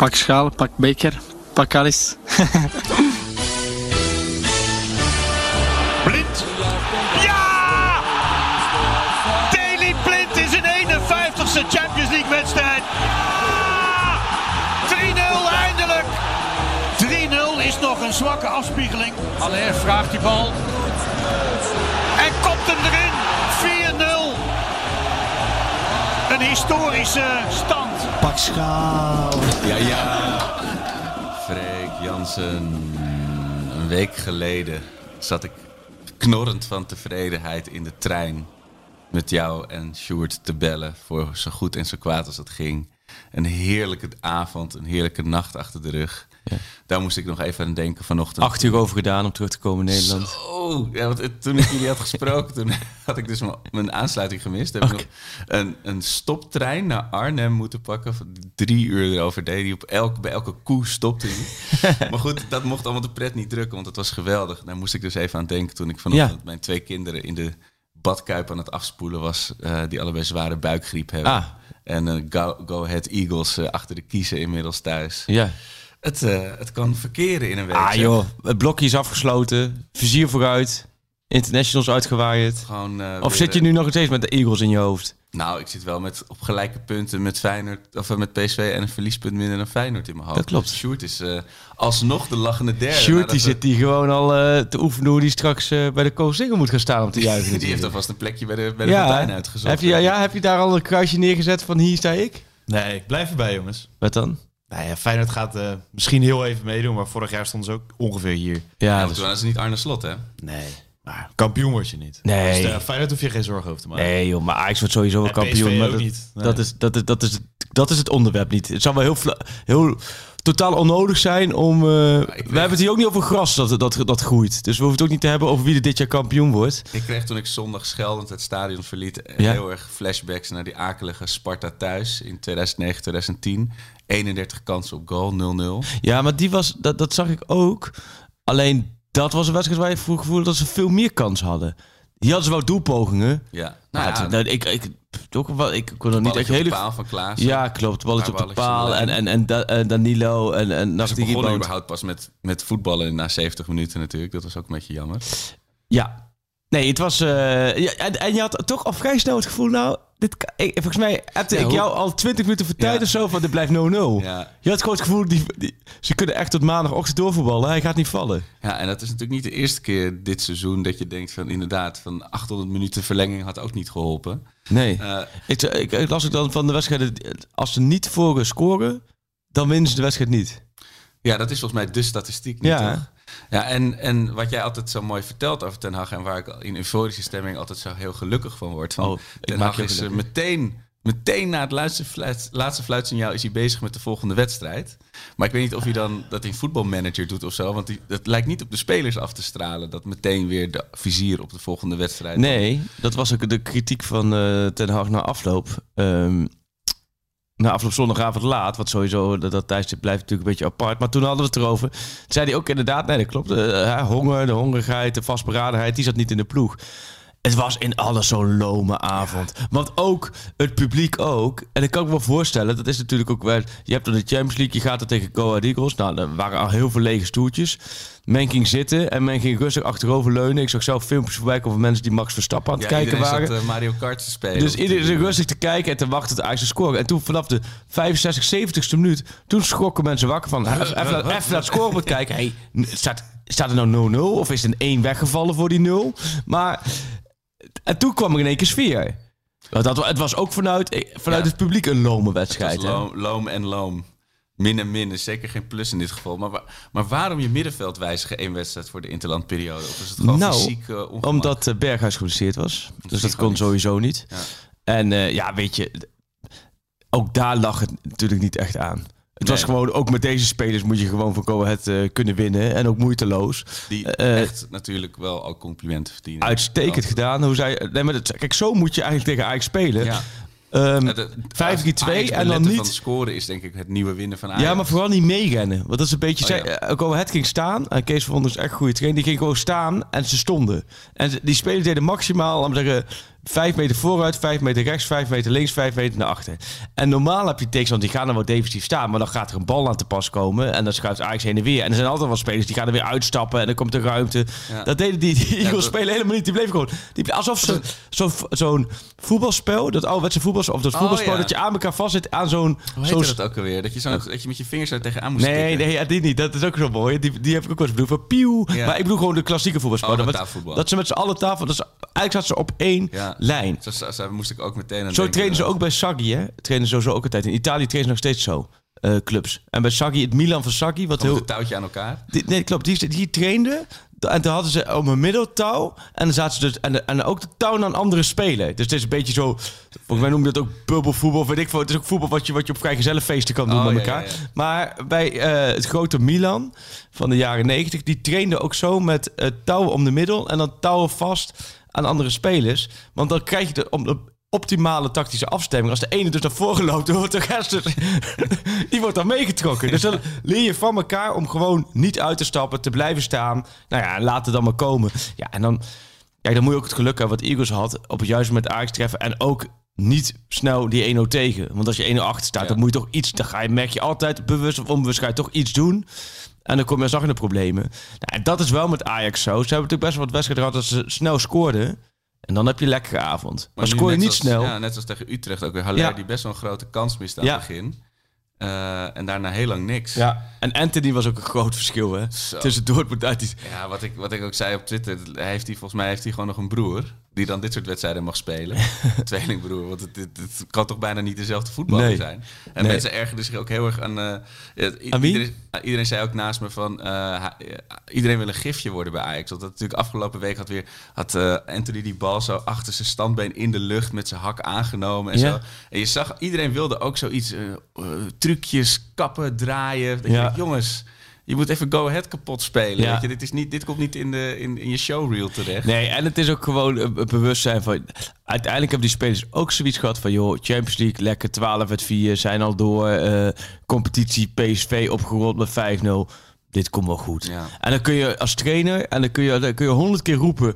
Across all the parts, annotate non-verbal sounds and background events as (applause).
Pak schaal, pak beker, pak alles. Blind. Ja! Daley Blind is in 51ste Champions League wedstrijd. Ja! 3-0 eindelijk. 3-0 is nog een zwakke afspiegeling. Aller vraagt die bal. En kopt hem erin. 4-0. Een historische stand. Ja, ja. Freek Jansen. Een week geleden zat ik knorrend van tevredenheid in de trein. Met jou en Sjoerd te bellen voor zo goed en zo kwaad als het ging. Een heerlijke avond, een heerlijke nacht achter de rug. Daar moest ik nog even aan denken vanochtend. Acht uur over gedaan om terug te komen in Nederland. Oh, ja, want het- toen ik jullie had gesproken, (laughs) toen had ik dus mijn aansluiting gemist. Heb ik nog een, een stoptrein naar Arnhem moeten pakken. Van drie uur erover deed hij. Op bij elke koe stopte hij. (laughs) maar goed, dat mocht allemaal de pret niet drukken, want het was geweldig. Daar moest ik dus even aan denken toen ik vanochtend Ja. mijn twee kinderen in de badkuip aan het afspoelen was. eh, die allebei zware buikgriep hebben. Ah. En eh, go, go Ahead Eagles eh, achter de kiezen inmiddels thuis. Ja. Het, eh, het kan verkeren in een week. Ah zeg. joh, het blokje is afgesloten. Vizier vooruit. Internationals uitgewaaid. Gewoon, eh, Of zit je nu nog steeds met de Eagles in je hoofd? Nou, ik zit wel met, op gelijke punten met Feyenoord of eh, met PSV en een verliespunt minder dan Feyenoord in mijn hoofd. Dat klopt. Sjoerd is eh, alsnog de lachende derde. Sjoerd die zit die gewoon al eh, te oefenen hoe die straks eh, bij de Koolsingel moet gaan staan om te (laughs) juichen. Die heeft alvast een plekje bij de, bij de ja, fontein uitgezocht. heb je, ja, heb je daar al een kruisje neergezet van hier sta ik? Nee, ik blijf erbij, jongens. Wat dan? Nou ja, Feyenoord gaat eh, misschien heel even meedoen, maar vorig jaar stonden ze ook ongeveer hier. Ja, want is- toen hadden ze niet Arne Slot, hè? Nee. Maar kampioen word je niet. Nee. Dus, eh, Feyenoord hoef je geen zorgen over te maken. nee joh, maar Ajax wordt sowieso wel En kampioen. Maar ook dat, niet. Nee. dat, is, dat, is, dat, is, dat is het onderwerp niet. Het zou wel heel, heel totaal onnodig zijn om... eh, we hebben het hier ook niet over gras dat, dat, dat groeit. Dus we hoeven het ook niet te hebben over wie er dit jaar kampioen wordt. Ik kreeg toen ik zondag scheldend het stadion verliet... eh, Ja. heel erg flashbacks naar die akelige Sparta thuis in 2009, 2010. 31 kansen op goal, 0-0. Ja, maar die was, dat, dat zag ik ook. Alleen dat was een wedstrijd waar je vroeg gevoelde dat ze veel meer kans hadden. Hier hadden ze wel doelpogingen. Ja. Nou, ja, het- nou, ik, ik, toch wel, ik kon er niet echt hele. de paal van Klaas. Ja, klopt. Balletje op de paal. En, en, en, Da- en Danilo en, en Ze dacht die begonnen überhaupt pas met, met voetballen na 70 minuten natuurlijk. Dat was ook een beetje jammer. Ja. Nee, het was... ja, en, en je had toch al vrij snel het gevoel, nou... Dit, ik, volgens mij heb Ja, ik jou al 20 minuten verteld Ja. of zo van dit blijft 0-0. Ja. Je had gewoon het gevoel, die, die, ze kunnen echt tot maandagochtend doorvoetballen. Hij gaat niet vallen. Ja, en dat is natuurlijk niet de eerste keer dit seizoen dat je denkt van inderdaad, van 800 minuten verlenging had ook niet geholpen. Nee. Eh, Ik, ik, ik las ook dan van de wedstrijden, als ze niet voor scoren, dan winnen ze de wedstrijd niet. ja, dat is volgens mij de statistiek. Niet, Ja. toch? Ja, en, en wat jij altijd zo mooi vertelt over Ten Hag en waar ik in euforische stemming altijd zo heel gelukkig van word. Van, Oh, Ten Hag is eh, gelukkig. meteen, meteen na het laatste, fluit, laatste fluitsignaal is hij bezig met de volgende wedstrijd. Maar ik weet niet of hij dan dat in voetbalmanager doet of zo. Want die, dat lijkt niet op de spelers af te stralen. Dat meteen weer de vizier op de volgende wedstrijd. Nee, dat was ook de kritiek van eh, Ten Hag na afloop. Ehm na afloop zondagavond laat, wat sowieso, dat, dat blijft natuurlijk een beetje apart. Maar toen hadden we het erover. Toen zei hij ook inderdaad, nee dat klopt. eh, honger, de hongerigheid, de vastberadenheid, die zat niet in de ploeg. Het was in alles zo'n lome avond. Want ook het publiek ook. En ik kan me wel voorstellen, dat is natuurlijk ook wel... Je hebt dan de Champions League, je gaat er tegen Go Ahead Eagles. Nou, er waren al heel veel lege stoeltjes. Men ging zitten en men ging rustig achterover leunen. Ik zag zelf filmpjes voorbij komen van mensen die Max Verstappen aan het Ja, kijken waren. zat eh, Mario Kart te spelen. Dus iedereen de- zat rustig te kijken en te wachten tot Ajax scoren. En toen vanaf de 65, 70ste minuut, toen schrokken mensen wakker van... Even naar het scorebord kijken. Hey, staat, staat er nou 0-0 of is er een 1 weggevallen voor die 0? Maar en toen kwam er in één keer sfeer. Want Dat, het was ook vanuit, vanuit Ja. het publiek een lome wedstrijd. loom, loom en loom. Min en min is zeker geen plus in dit geval. Maar, maar waarom je middenveld wijzigen één wedstrijd voor de interlandperiode? Of is het gewoon Nou, fysiek uh, ongemak? Omdat eh, Berghuis geblesseerd was. Dus dat kon niet. sowieso niet. Ja. En eh, ja, weet je, ook daar lag het natuurlijk niet echt aan. Het was gewoon, ook met deze spelers moet je gewoon van Go Ahead eh, kunnen winnen. En ook moeiteloos. Die eh, echt natuurlijk wel al complimenten verdienen. Uitstekend gedaan. Hoe zij, nee, maar dat, kijk, zo moet je eigenlijk tegen Ajax spelen. Ja. Ehm, Het- het- 5-3-2 Ajax en dan niet... van scoren is denk ik het nieuwe winnen van Ajax. Ja, maar vooral niet meerennen. Want dat is een beetje... Oh, ja. eh, Ahead ging staan. En Kees van is echt trainer. Die ging gewoon staan en ze stonden. En die spelers deden maximaal, laten we zeggen, vijf meter vooruit, vijf meter rechts, vijf meter links, vijf meter naar achter. En normaal heb je tegenstanders die gaan dan wel defensief staan, maar dan gaat er een bal aan te pas komen en dan schuift Ajax heen en weer. En er zijn altijd wel spelers die gaan er weer uitstappen en dan komt er ruimte. Ja. Dat deden die, die Eagles spelen helemaal niet. Die bleven gewoon, die alsof ze zo'n zo'n voetbalspel, dat ouderwetse voetbal, of dat Oh, voetbalspel ja. dat je aan elkaar vastzit aan zo'n Hoe zo'n heette dat ook alweer? Dat je, zo, dat je met je vingers er tegenaan moest Nee, nee, ja, die niet. Dat is ook zo mooi. Die, die heb ik ook wel eens bedoeld. Van pieuw. Maar ik bedoel gewoon de klassieke voetbalspel. Oh, dat, ze met z'n allen tafel... Dat eigenlijk zaten ze op één Ja. lijn. Zo, zo, zo moest ik ook meteen aan Zo denken, trainen ze ook bij Saggi, hè? Trainen ze sowieso ook altijd. In Italië trainen ze nog steeds zo. eh, clubs. En bij Saggi, het Milan van Saggi, wat Heel... heel... een touwtje aan elkaar. Die, nee, klopt. Die, die trainde. En toen hadden ze om een middeltouw. En dan zaten ze dus. En, en ook de touw aan andere spelen. Dus het is een beetje zo. Volgens mij noemen we dat ook bubbelvoetbal. Weet ik veel. Het is ook voetbal wat je, wat je op vrijgezellenfeesten kan doen Oh, met elkaar. ja, ja. Maar bij eh, het grote Milan van de jaren 90. Die trainde ook zo met eh, touwen om de middel. En dan touwen vast aan andere spelers. Want dan krijg je de, om de optimale tactische afstemming. Als de ene dus naar voren loopt, dan wordt de rest dus, (laughs) die wordt dan meegetrokken. Dus dan leer je van elkaar om gewoon niet uit te stappen, te blijven staan. Nou ja, laat het dan maar komen. Ja, en dan, kijk, dan moet je ook het geluk hebben wat Eagles had op het juiste moment Ajax treffen en ook niet snel die 1-0 tegen. Want als je 1-0 achter staat, Ja. dan moet je toch iets, dan ga je, merk je altijd bewust of onbewust ga je toch iets doen. En dan kom je alsnog in de problemen. Nou, en dat is wel met Ajax zo. Ze hebben natuurlijk best wel wat wedstrijden gehad dat ze snel scoorden. En dan heb je een lekkere avond. Maar, nu scoor je niet als- snel. Ja, net als tegen Utrecht ook weer. Haller Ja. die best wel een grote kans mist aan Ja. het begin. Eh, en daarna heel lang niks. Ja. En Anthony was ook een groot verschil, hè? Zo. Tussen Dortmund uit die... Ja, wat ik, wat ik ook zei op Twitter, hij heeft hij, volgens mij heeft hij gewoon nog een broer die dan dit soort wedstrijden mag spelen. (laughs) Tweelingbroer, want het, het, het kan toch bijna niet dezelfde voetballer Nee. zijn. En Nee. mensen ergerden zich ook heel erg aan... eh? Iedereen, iedereen zei ook naast me van, eh, eh, iedereen wil een gifje worden bij Ajax. Want dat natuurlijk afgelopen week had weer, had Anthony die bal zo achter zijn standbeen in de lucht met zijn hak aangenomen en Ja. zo. En je zag, iedereen wilde ook zoiets, trucjes, kappen, draaien. Dat Ja. jongens... Je moet even Go Ahead kapot spelen. Ja. Weet je? Dit, is niet, dit komt niet in, de, in, in je showreel terecht. Nee, en het is ook gewoon een een bewustzijn van... Uiteindelijk hebben die spelers ook zoiets gehad van... joh, Champions League, lekker 12 uit 4, zijn al door. eh, competitie PSV opgerold met 5-0. Dit komt wel goed. Ja. En dan kun je als trainer... en dan kun je dan kun je honderd keer roepen...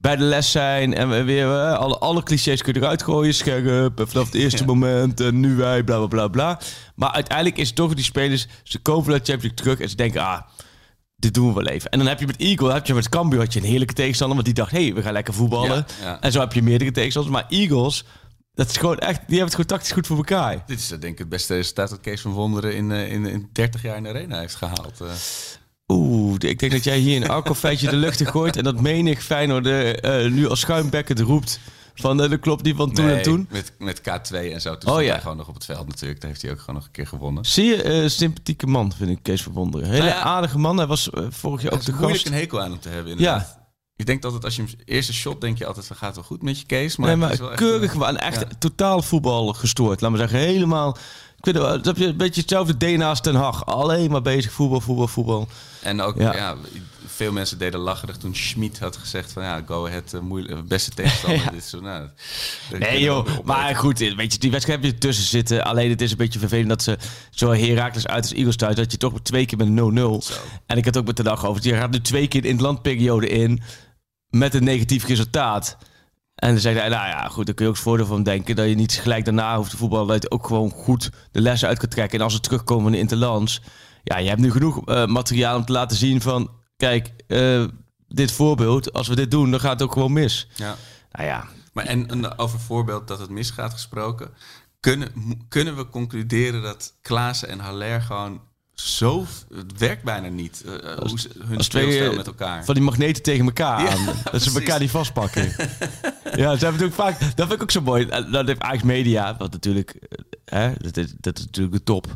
bij de les zijn en weer eh, alle, alle clichés kun je eruit gooien. Scherp, vanaf het eerste moment en nu wij, bla bla bla bla. Maar uiteindelijk is het toch die spelers... ze komen vanuit de Champions League terug en ze denken... ah, dit doen we wel even. En dan heb je met Eagle, heb je met Cambuur had je een heerlijke tegenstander, want die dacht, hé, hey, we gaan lekker voetballen. Ja, ja. En zo heb je meerdere tegenstanders. Maar Eagles, dat is gewoon echt, die hebben het gewoon tactisch goed voor elkaar. Dit is eh, denk ik het beste resultaat dat Kees van Wonderen in, eh, in, in 30 jaar in de arena heeft gehaald. Eh. Oeh, ik denk dat jij hier een alcoholfeitje de lucht in gooit en dat menig Feyenoord eh nu als schuimbekkend roept van eh, de klopt die van toen Nee, en toen. Met, met K2 en zo. Toen Oh, ja. hij gewoon nog op het veld natuurlijk. Daar heeft hij ook gewoon nog een keer gewonnen. Zie je, sympathieke man vind ik Kees van Wonderen. Hele Nou ja. aardige man. Hij was vorig jaar ook de is moeilijk gast. een hekel aan hem te hebben inderdaad. Ik denk dat het als je hem eerste shot denk je altijd van gaat het wel goed met je Kees. Maar, nee, het is maar wel echt, keurig, eh, maar en echt ja. totaal voetbal gestoord. Laat maar zeggen, helemaal... Ik weet het heb je een beetje hetzelfde DNA als Ten Hag. Alleen maar bezig, voetbal, voetbal, voetbal. En ook, Ja. ja. veel mensen deden lacherig toen Schmid had gezegd van ja, go ahead, uh, moeilijk, beste tegenstander. (laughs) Ja. Dit is zo, nou, Nee joh, maar goed, weet je, die wedstrijd heb je tussen zitten. Alleen het is een beetje vervelend dat ze zo Heracles uit als Eagles thuis... dat je toch twee keer met een 0-0. En ik had ook met de dag over. Je gaat nu twee keer in de landperiode in met een negatief resultaat. En dan zei hij, nou ja, goed, dan kun je ook het voordeel van denken... dat je niet gelijk daarna hoeft te voetballen... dat je ook gewoon goed de lessen uit kan trekken. En als ze terugkomen in de Interlands... ja, je hebt nu genoeg eh, materiaal om te laten zien van... kijk, eh, dit voorbeeld, als we dit doen, dan gaat het ook gewoon mis. Ja. Nou ja, Maar en, en over voorbeeld dat het misgaat gesproken. Kunnen, kunnen we concluderen dat Klaassen en Haller gewoon zo... Het werkt bijna niet. eh, eh, hoe ze, hun Als twee, speelstijl eh, met elkaar. van die magneten tegen elkaar Ja, aan. Dat ze elkaar niet vastpakken. (laughs) ja, ze hebben natuurlijk vaak... Dat vind ik ook zo mooi. Dat heeft Ajax Media, wat natuurlijk... Hè, dat, is, dat is natuurlijk de top.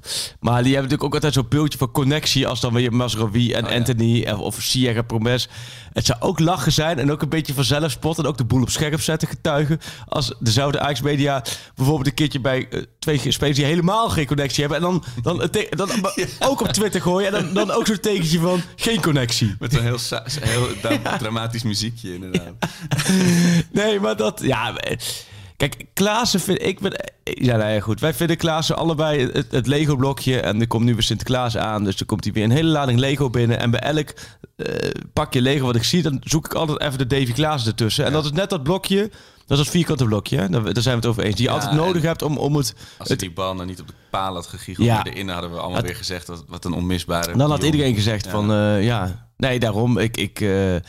Maar die hebben natuurlijk ook altijd zo'n beeldje van connectie... als dan weer Masraoui en Oh, ja. Anthony of, of Sierra Promes. Het zou ook lachen zijn en ook een beetje van zelfspot... en ook de boel op scherp zetten, getuigen... als dezelfde Ajax Media bijvoorbeeld een keertje bij eh, twee spelers... die helemaal geen connectie hebben... en dan, dan, het te- dan, (laughs) ook op Twitter gooien... en dan, dan ook zo'n tekentje van geen connectie. Met een heel, heel (laughs) dramatisch muziekje inderdaad. (laughs) Nee, maar dat... Ja, kijk, Klaassen vind ik... Ben, ja, nou ja, goed. Wij vinden Klaassen allebei het, het Lego-blokje. En er komt nu weer Sinterklaas aan. Dus er komt hij weer een hele lading Lego binnen. En bij elk eh, pakje Lego wat ik zie... dan zoek ik altijd even de Davy Klaassen ertussen. En dat is net dat blokje... Dat is dat vierkante blokje, hè? Daar, zijn we het over eens. Die je Ja, altijd nodig hebt om, om het... Als het die nou niet op de paal had gegiegeld, Ja. erin hadden we allemaal Het- weer gezegd dat wat een onmisbare. dan had iedereen gezegd Ja. van, eh, ja... Nee, daarom. Ik, ik, eh, ik,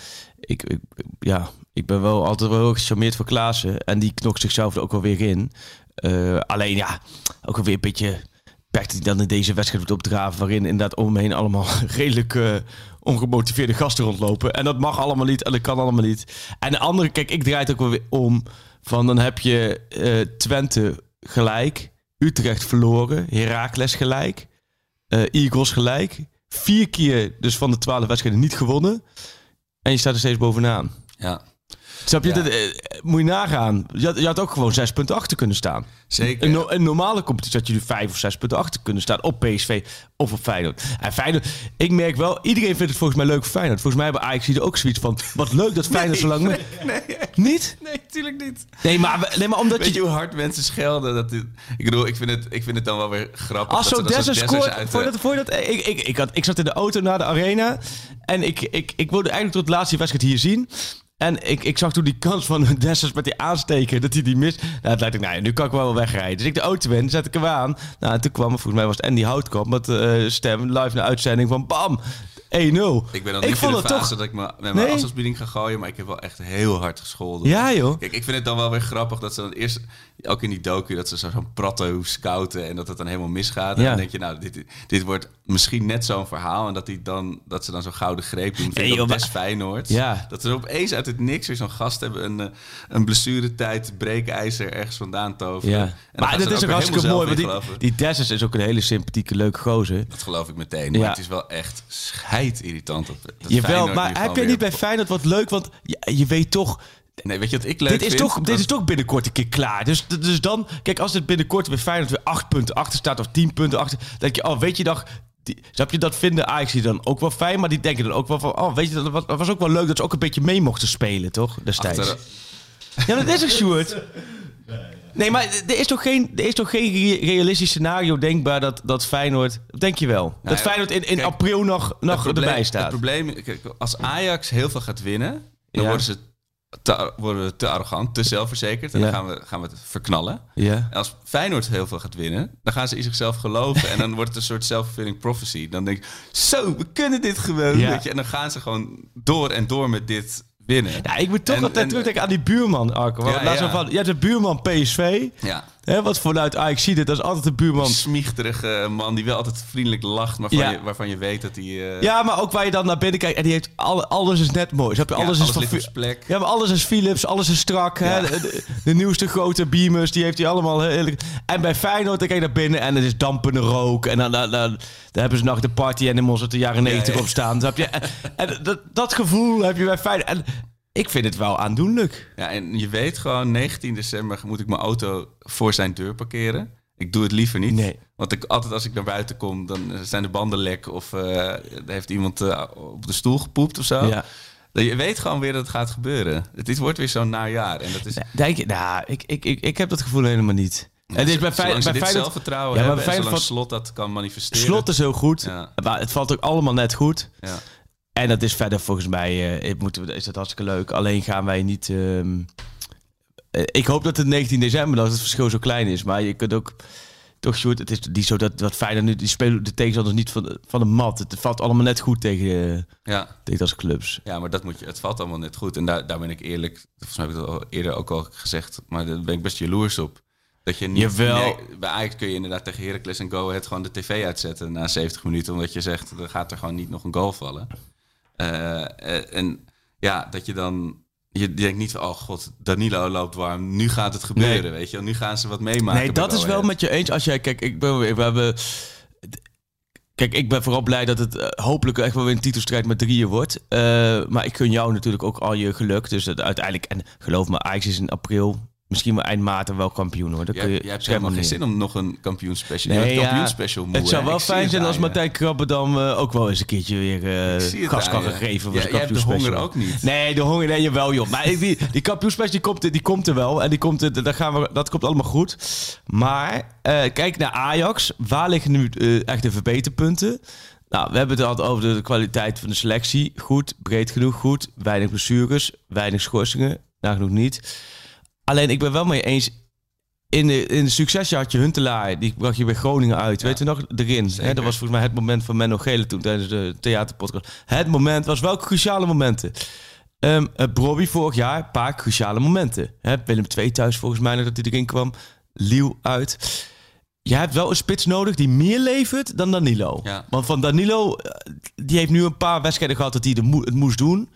ik, ja, ik ben wel altijd wel heel gecharmeerd voor Klaassen. En die knokt zichzelf er ook wel weer in. Eh, alleen ja, ook wel weer een beetje... Pech hij dan in deze wedstrijd opdraven... waarin inderdaad om me heen allemaal (laughs) redelijk eh, ongemotiveerde gasten rondlopen. En dat mag allemaal niet en dat kan allemaal niet. En de andere, kijk, ik draai het ook wel weer om... van dan heb je eh, Twente gelijk... Utrecht verloren, Heracles gelijk... Eagles gelijk. Vier keer dus van de twaalf wedstrijden niet gewonnen. En je staat er steeds bovenaan. Ja, Snap je? Ja. Dat, eh, moet je nagaan. Je had, je had ook gewoon zes punten achter kunnen staan. zeker. In no- een normale competitie had je nu vijf of zes punten achter kunnen staan. Op PSV of op Feyenoord. En Feyenoord, ik merk wel, iedereen vindt het volgens mij leuk voor Feyenoord. Volgens mij hebben Ajax hier ook zoiets van, wat leuk dat Feyenoord zo lang... mee- Niet? Nee, natuurlijk niet. Nee, maar, nee, maar omdat Weet je... je hoe hard mensen schelden? Dat dit, ik bedoel, ik vind, het, ik vind het dan wel weer grappig. Als dat zo ze- dat ze Dessers scoort, uit dat, ik, ik, ik, had, ik zat in de auto naar de arena en ik, ik, ik wilde eigenlijk tot de laatste wedstrijd hier zien. En ik, ik zag toen die kans van (laughs) Dessers met die aansteken, dat hij die mist. Nou, dacht ik, nou nu kan ik wel wegrijden. Dus ik de auto in, zet ik hem aan. Nou, en toen kwam, volgens mij was het Andy Houtkamp met eh stem, live naar uitzending van bam, 1-0. Ik ben dan niet vond in het de fase toch- dat ik me met mijn Nee? afstandsbediening ga gooien, maar ik heb wel echt heel hard gescholden. Ja, joh. Kijk, ik vind het dan wel weer grappig dat ze dan eerst, ook in die docu, dat ze zo- zo'n pratto scouten en dat het dan helemaal misgaat. En Ja. dan denk je, nou, dit, dit wordt misschien net zo'n verhaal en dat, die dan, dat ze dan zo'n gouden greep doen. Vind ik joh, best Feyenoord. Ja. Dat ze opeens uit het niks weer zo'n gast hebben, een, eh, een blessuretijd, breekijzer ergens vandaan toveren. Ja. Maar dat is ook hartstikke mooi. Want die, die Dessers is ook een hele sympathieke, leuke gozer. Dat geloof ik meteen. Maar Ja. het is wel echt scheidirritant. Dat, dat Jawel, maar heb weer- niet bij Feyenoord wat leuk? Want je, je weet toch, Nee, weet je wat ik leuk dit is, vind? toch, Dat- dit is toch binnenkort een keer klaar. Dus, dus dan, kijk, als het binnenkort bij Feyenoord weer 8 punten achter staat of 10 punten achter, dan denk je, oh, weet je dag. Die, snap je dat vinden Ajax die dan ook wel fijn, maar die denken dan ook wel van, oh, weet je, dat was, dat was ook wel leuk dat ze ook een beetje mee mochten spelen, toch? Destijds. achter- Ja, dat is toch Sjoerd? Nee, maar er is toch geen, er is toch geen re- realistisch scenario denkbaar dat, dat Feyenoord... Denk je wel? dat ja, Feyenoord in, in kijk, april nog, nog probleem- erbij staat. Het probleem, kijk, als Ajax heel veel gaat winnen, dan Ja. worden ze te, worden we te arrogant, te zelfverzekerd. En Ja. dan gaan we, gaan we het verknallen. ja. En als Feyenoord heel veel gaat winnen, dan gaan ze in zichzelf geloven. en dan wordt het een soort self-fulfilling prophecy. Dan denk je, zo, we kunnen dit gewoon. Ja. Weet je? En dan gaan ze gewoon door en door met dit winnen. Ja, ik moet toch En- altijd en- terugdenken aan die buurman, Arco. Ja, Ja. Van, je hebt de buurman PSV. Ja. Hè, wat Ajax ziet het, dat is altijd de buurman. Een smiechterige man die wel altijd vriendelijk lacht, maar van Ja. je, waarvan je weet dat hij... eh, Ja, maar ook waar je dan naar binnen kijkt en die heeft alle, alles is net mooi. Snap je? ja, Alles, alles, is van Fi- zijn plek. Ja, maar alles is Philips, alles is strak. Hè? De, de- de nieuwste grote beamers, die heeft hij allemaal. Heerlijk. En bij Feyenoord, dan kijk je naar binnen en het is dampende rook. En dan, dan, dan, dan hebben ze nog de party animals uit de jaren negentig op staan. Snap je? En, en dat, dat gevoel heb je bij Feyenoord. En ik vind het wel aandoenlijk. Ja, en je weet gewoon, 19 december moet ik mijn auto voor zijn deur parkeren. Ik doe het liever niet. Nee. Want ik, altijd als ik naar buiten kom, dan eh, zijn de banden lek of eh, heeft iemand eh, op de stoel gepoept of zo. Ja. Dat Je weet gewoon weer dat het gaat gebeuren. Het dit wordt weer zo'n najaar. En dat is, Denk je, nou, ik, ik, ik, ik heb dat gevoel helemaal niet. En dit is bij, bij Feyenoord... zelfvertrouwen Ja, maar hebben bij Feyenoord slot dat kan manifesteren. Slot is heel goed, Ja. maar het valt ook allemaal net goed. Ja. En dat is verder volgens mij eh, moeten we, is dat hartstikke leuk. Alleen gaan wij niet. ehm, eh, ik hoop dat het 19 december dat het verschil zo klein is. Maar je kunt ook. Toch, Sjoerd, het is niet zo dat, dat Feyenoord nu... Die spelen de tegenstanders niet van, de- van de mat. Het valt allemaal net goed tegen, Ja. tegen dat soort clubs. Ja, maar dat moet je, het valt allemaal net goed. En daar, daar ben ik eerlijk, volgens mij heb ik het al eerder ook al gezegd, maar daar ben ik best jaloers op. Dat je niet, Jawel. nee, bij Ajax kun je inderdaad tegen Heracles en Go Ahead gewoon de tv uitzetten na 70 minuten, omdat je zegt, er gaat er gewoon niet nog een goal vallen. Eh, eh, en ja, dat je dan, je denkt niet van, oh god, Danilo loopt warm, nu gaat het gebeuren, Nee. weet je. Nu gaan ze wat meemaken. nee, dat is wel met je eens. Als jij, kijk, ik ben, we hebben. Kijk, ik ben vooral blij dat het eh, hopelijk echt wel weer een titelstrijd met drieën wordt. Maar ik gun jou natuurlijk ook al je geluk. Dus dat uiteindelijk, en geloof me, Ajax is in april, misschien wel eind maart wel kampioen hoor. Dat kun je jij hebt helemaal geen zin om nog een kampioenspecial. Nee, Nee, ja, kampioenspecial moe, Het zou wel fijn zijn als je. Martijn Krabbedam eh, ook wel eens een keertje weer het gas kan je. gegeven Ja, jij hebt de honger ook niet. Nee, de honger, nee, jawel joh. Maar die, die kampioenspecial die komt, die komt er wel. En die komt, er- daar gaan we, dat komt allemaal goed. Maar eh, kijk naar Ajax. Waar liggen nu echt de verbeterpunten? Nou, we hebben het al over de kwaliteit van de selectie. Goed, breed genoeg, goed. Weinig blessures, weinig schorsingen. Nagenoeg niet. Alleen ik ben wel mee eens. In de, in de succesje had je Huntelaar. Die bracht je bij Groningen uit. Weet je nog? Erin. Hè, dat was volgens mij het moment van Menno Gele toen tijdens de theaterpodcast. Het moment was welke cruciale momenten? Ehm uh, Brobby vorig jaar, een paar cruciale momenten. Hè, Willem II thuis volgens mij nog dat hij erin kwam. Liel uit. Je hebt wel een spits nodig die meer levert dan Danilo. Ja. Want van Danilo, eh, die heeft nu een paar wedstrijden gehad dat hij het moest doen.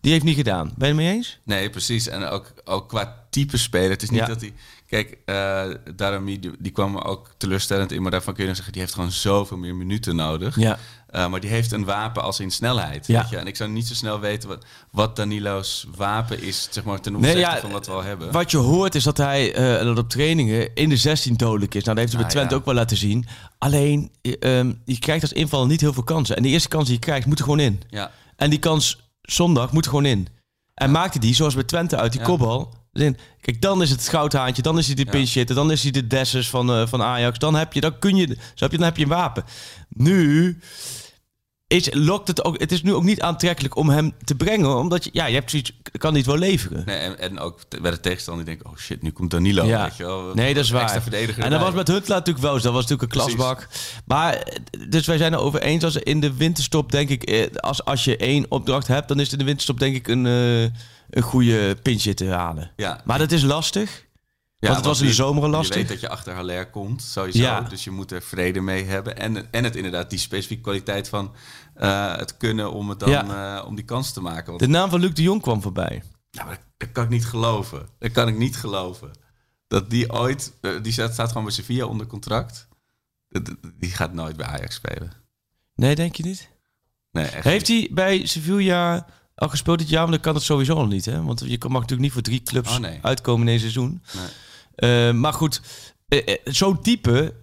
Die heeft niet gedaan. Ben je het mee eens? Nee, precies. En ook, ook qua type speler. Het is niet Ja. dat hij... Kijk, eh Darami, die, die kwam ook teleurstellend in. Maar daarvan kun je dan zeggen, die heeft gewoon zoveel meer minuten nodig. Ja. Eh, maar die heeft een wapen als in snelheid. Ja. Weet je? En ik zou niet zo snel weten wat, wat Danilo's wapen is, zeg maar, ten Nee, opzichte ja, van wat we al hebben. Wat je hoort is dat hij eh, dat op trainingen in de 16 dodelijk is. Nou, dat heeft hij bij Ah, Twente ja. ook wel laten zien. Alleen, eh, ehm, je krijgt als invaller niet heel veel kansen. En de eerste kans die je krijgt, moet er gewoon in. Ja, En die kans zondag moet er gewoon in. En maakte die, zoals bij Twente, uit die kopbal. Kijk, dan is het goudhaantje, dan is hij de Ja. pinch hitter, dan is hij de Dessus van, eh, van Ajax. Dan heb je, dan kun je, snap je, dan heb je een wapen. Nu is, lokt het ook, het is nu ook niet aantrekkelijk om hem te brengen, omdat je, ja, je hebt zoiets, kan niet wel leveren. nee, en, en ook bij de tegenstander die denkt, oh shit, nu komt Danilo. Ja. Weet je wel, Nee, dat is waar. verdediger En dat was met Huntelaar natuurlijk wel. zo. Dat was natuurlijk een klasbak. Maar, eh, dus wij zijn er over eens. Als in de winterstop, denk ik, eh, als, als je één opdracht hebt, dan is het in de winterstop, denk ik, een, een goede pinch te halen. Ja. Maar dat is lastig. Ja, want het was in de zomer al Je lastig. weet dat je achter Haller komt, sowieso. Ja. Dus je moet er vrede mee hebben. En, en het inderdaad, die specifieke kwaliteit van eh, het kunnen om, het dan, Ja. eh, om die kans te maken. Want, De naam van Luc de Jong kwam voorbij. nou, maar dat, dat kan ik niet geloven. Dat kan ik niet geloven. Dat die ooit, eh, die staat, staat gewoon bij Sevilla onder contract. Die gaat nooit bij Ajax spelen. Nee, denk je niet? Nee, echt Heeft niet. hij bij Sevilla al gespeeld dit jaar? Want dan kan het sowieso al niet, hè? Want je mag natuurlijk niet voor drie clubs Oh, nee. uitkomen in een seizoen. Nee. Eh, maar goed, eh, eh, zo'n type...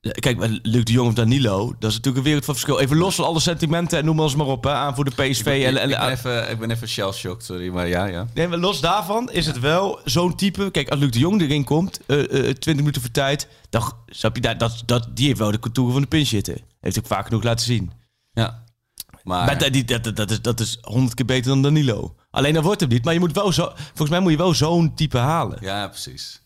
Kijk, Luc de Jong of Danilo, dat is natuurlijk een wereld van verschil. Even los van alle sentimenten en noem alles maar op, hè, aan voor de PSV. Ik, ben- en, en, ik ben even, ik ben even shell-shocked, sorry. Maar ja, ja. Nee, maar los daarvan is het wel zo'n type. Kijk, als Luc de Jong erin komt, eh, 20 minuten voor tijd, dan snap je dat, dat, dat die heeft wel de contouren van de pinch zitten. Heeft ook vaak genoeg laten zien. ja. Maar, Maar dat, die, dat, is, dat is 100 keer beter dan Danilo. Alleen dat wordt hem niet. Maar je moet wel zo, volgens mij moet je wel zo'n type halen. ja, precies.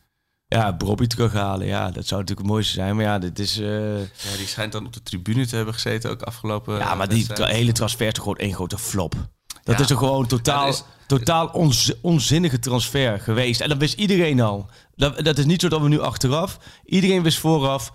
Ja, Bobby terughalen. Ja, dat zou natuurlijk het mooiste zijn. Maar ja, dit is. eh, Ja, die schijnt dan op de tribune te hebben gezeten, ook afgelopen ja, maar eh, die tra- hele transfer is gewoon één grote flop. Dat Ja. is toch gewoon totaal, Ja, dat is- totaal onz- onzinnige transfer geweest. En dat wist iedereen al. Dat, dat is niet zo dat we nu achteraf. Iedereen wist vooraf.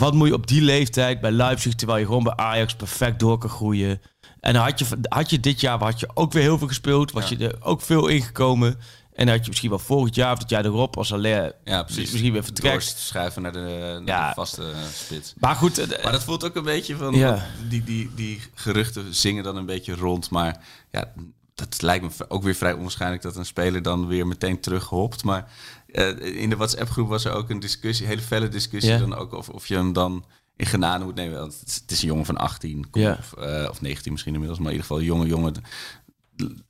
Wat moet je op die leeftijd bij Leipzig, terwijl je gewoon bij Ajax perfect door kan groeien. En had je, had je dit jaar had je ook weer heel veel gespeeld. Was Ja. je er ook veel ingekomen. En had je misschien wel volgend jaar of het jaar erop als Allaire Ja, precies. misschien weer vertrekt. Doorschuiven naar de, naar Ja. de vaste eh, spits. Maar goed, eh, Maar dat voelt ook een beetje van... Ja. Die, die, die geruchten zingen dan een beetje rond. Maar ja, dat lijkt me ook weer vrij onwaarschijnlijk... dat een speler dan weer meteen terughopt. Maar eh, in de WhatsApp-groep was er ook een discussie... een hele felle discussie dan ook... Of, of je hem dan in genade moet nemen. Want het is, een jongen van 18. kom, Ja. Of, eh, of 19 misschien inmiddels. Maar in ieder geval een jonge jongen...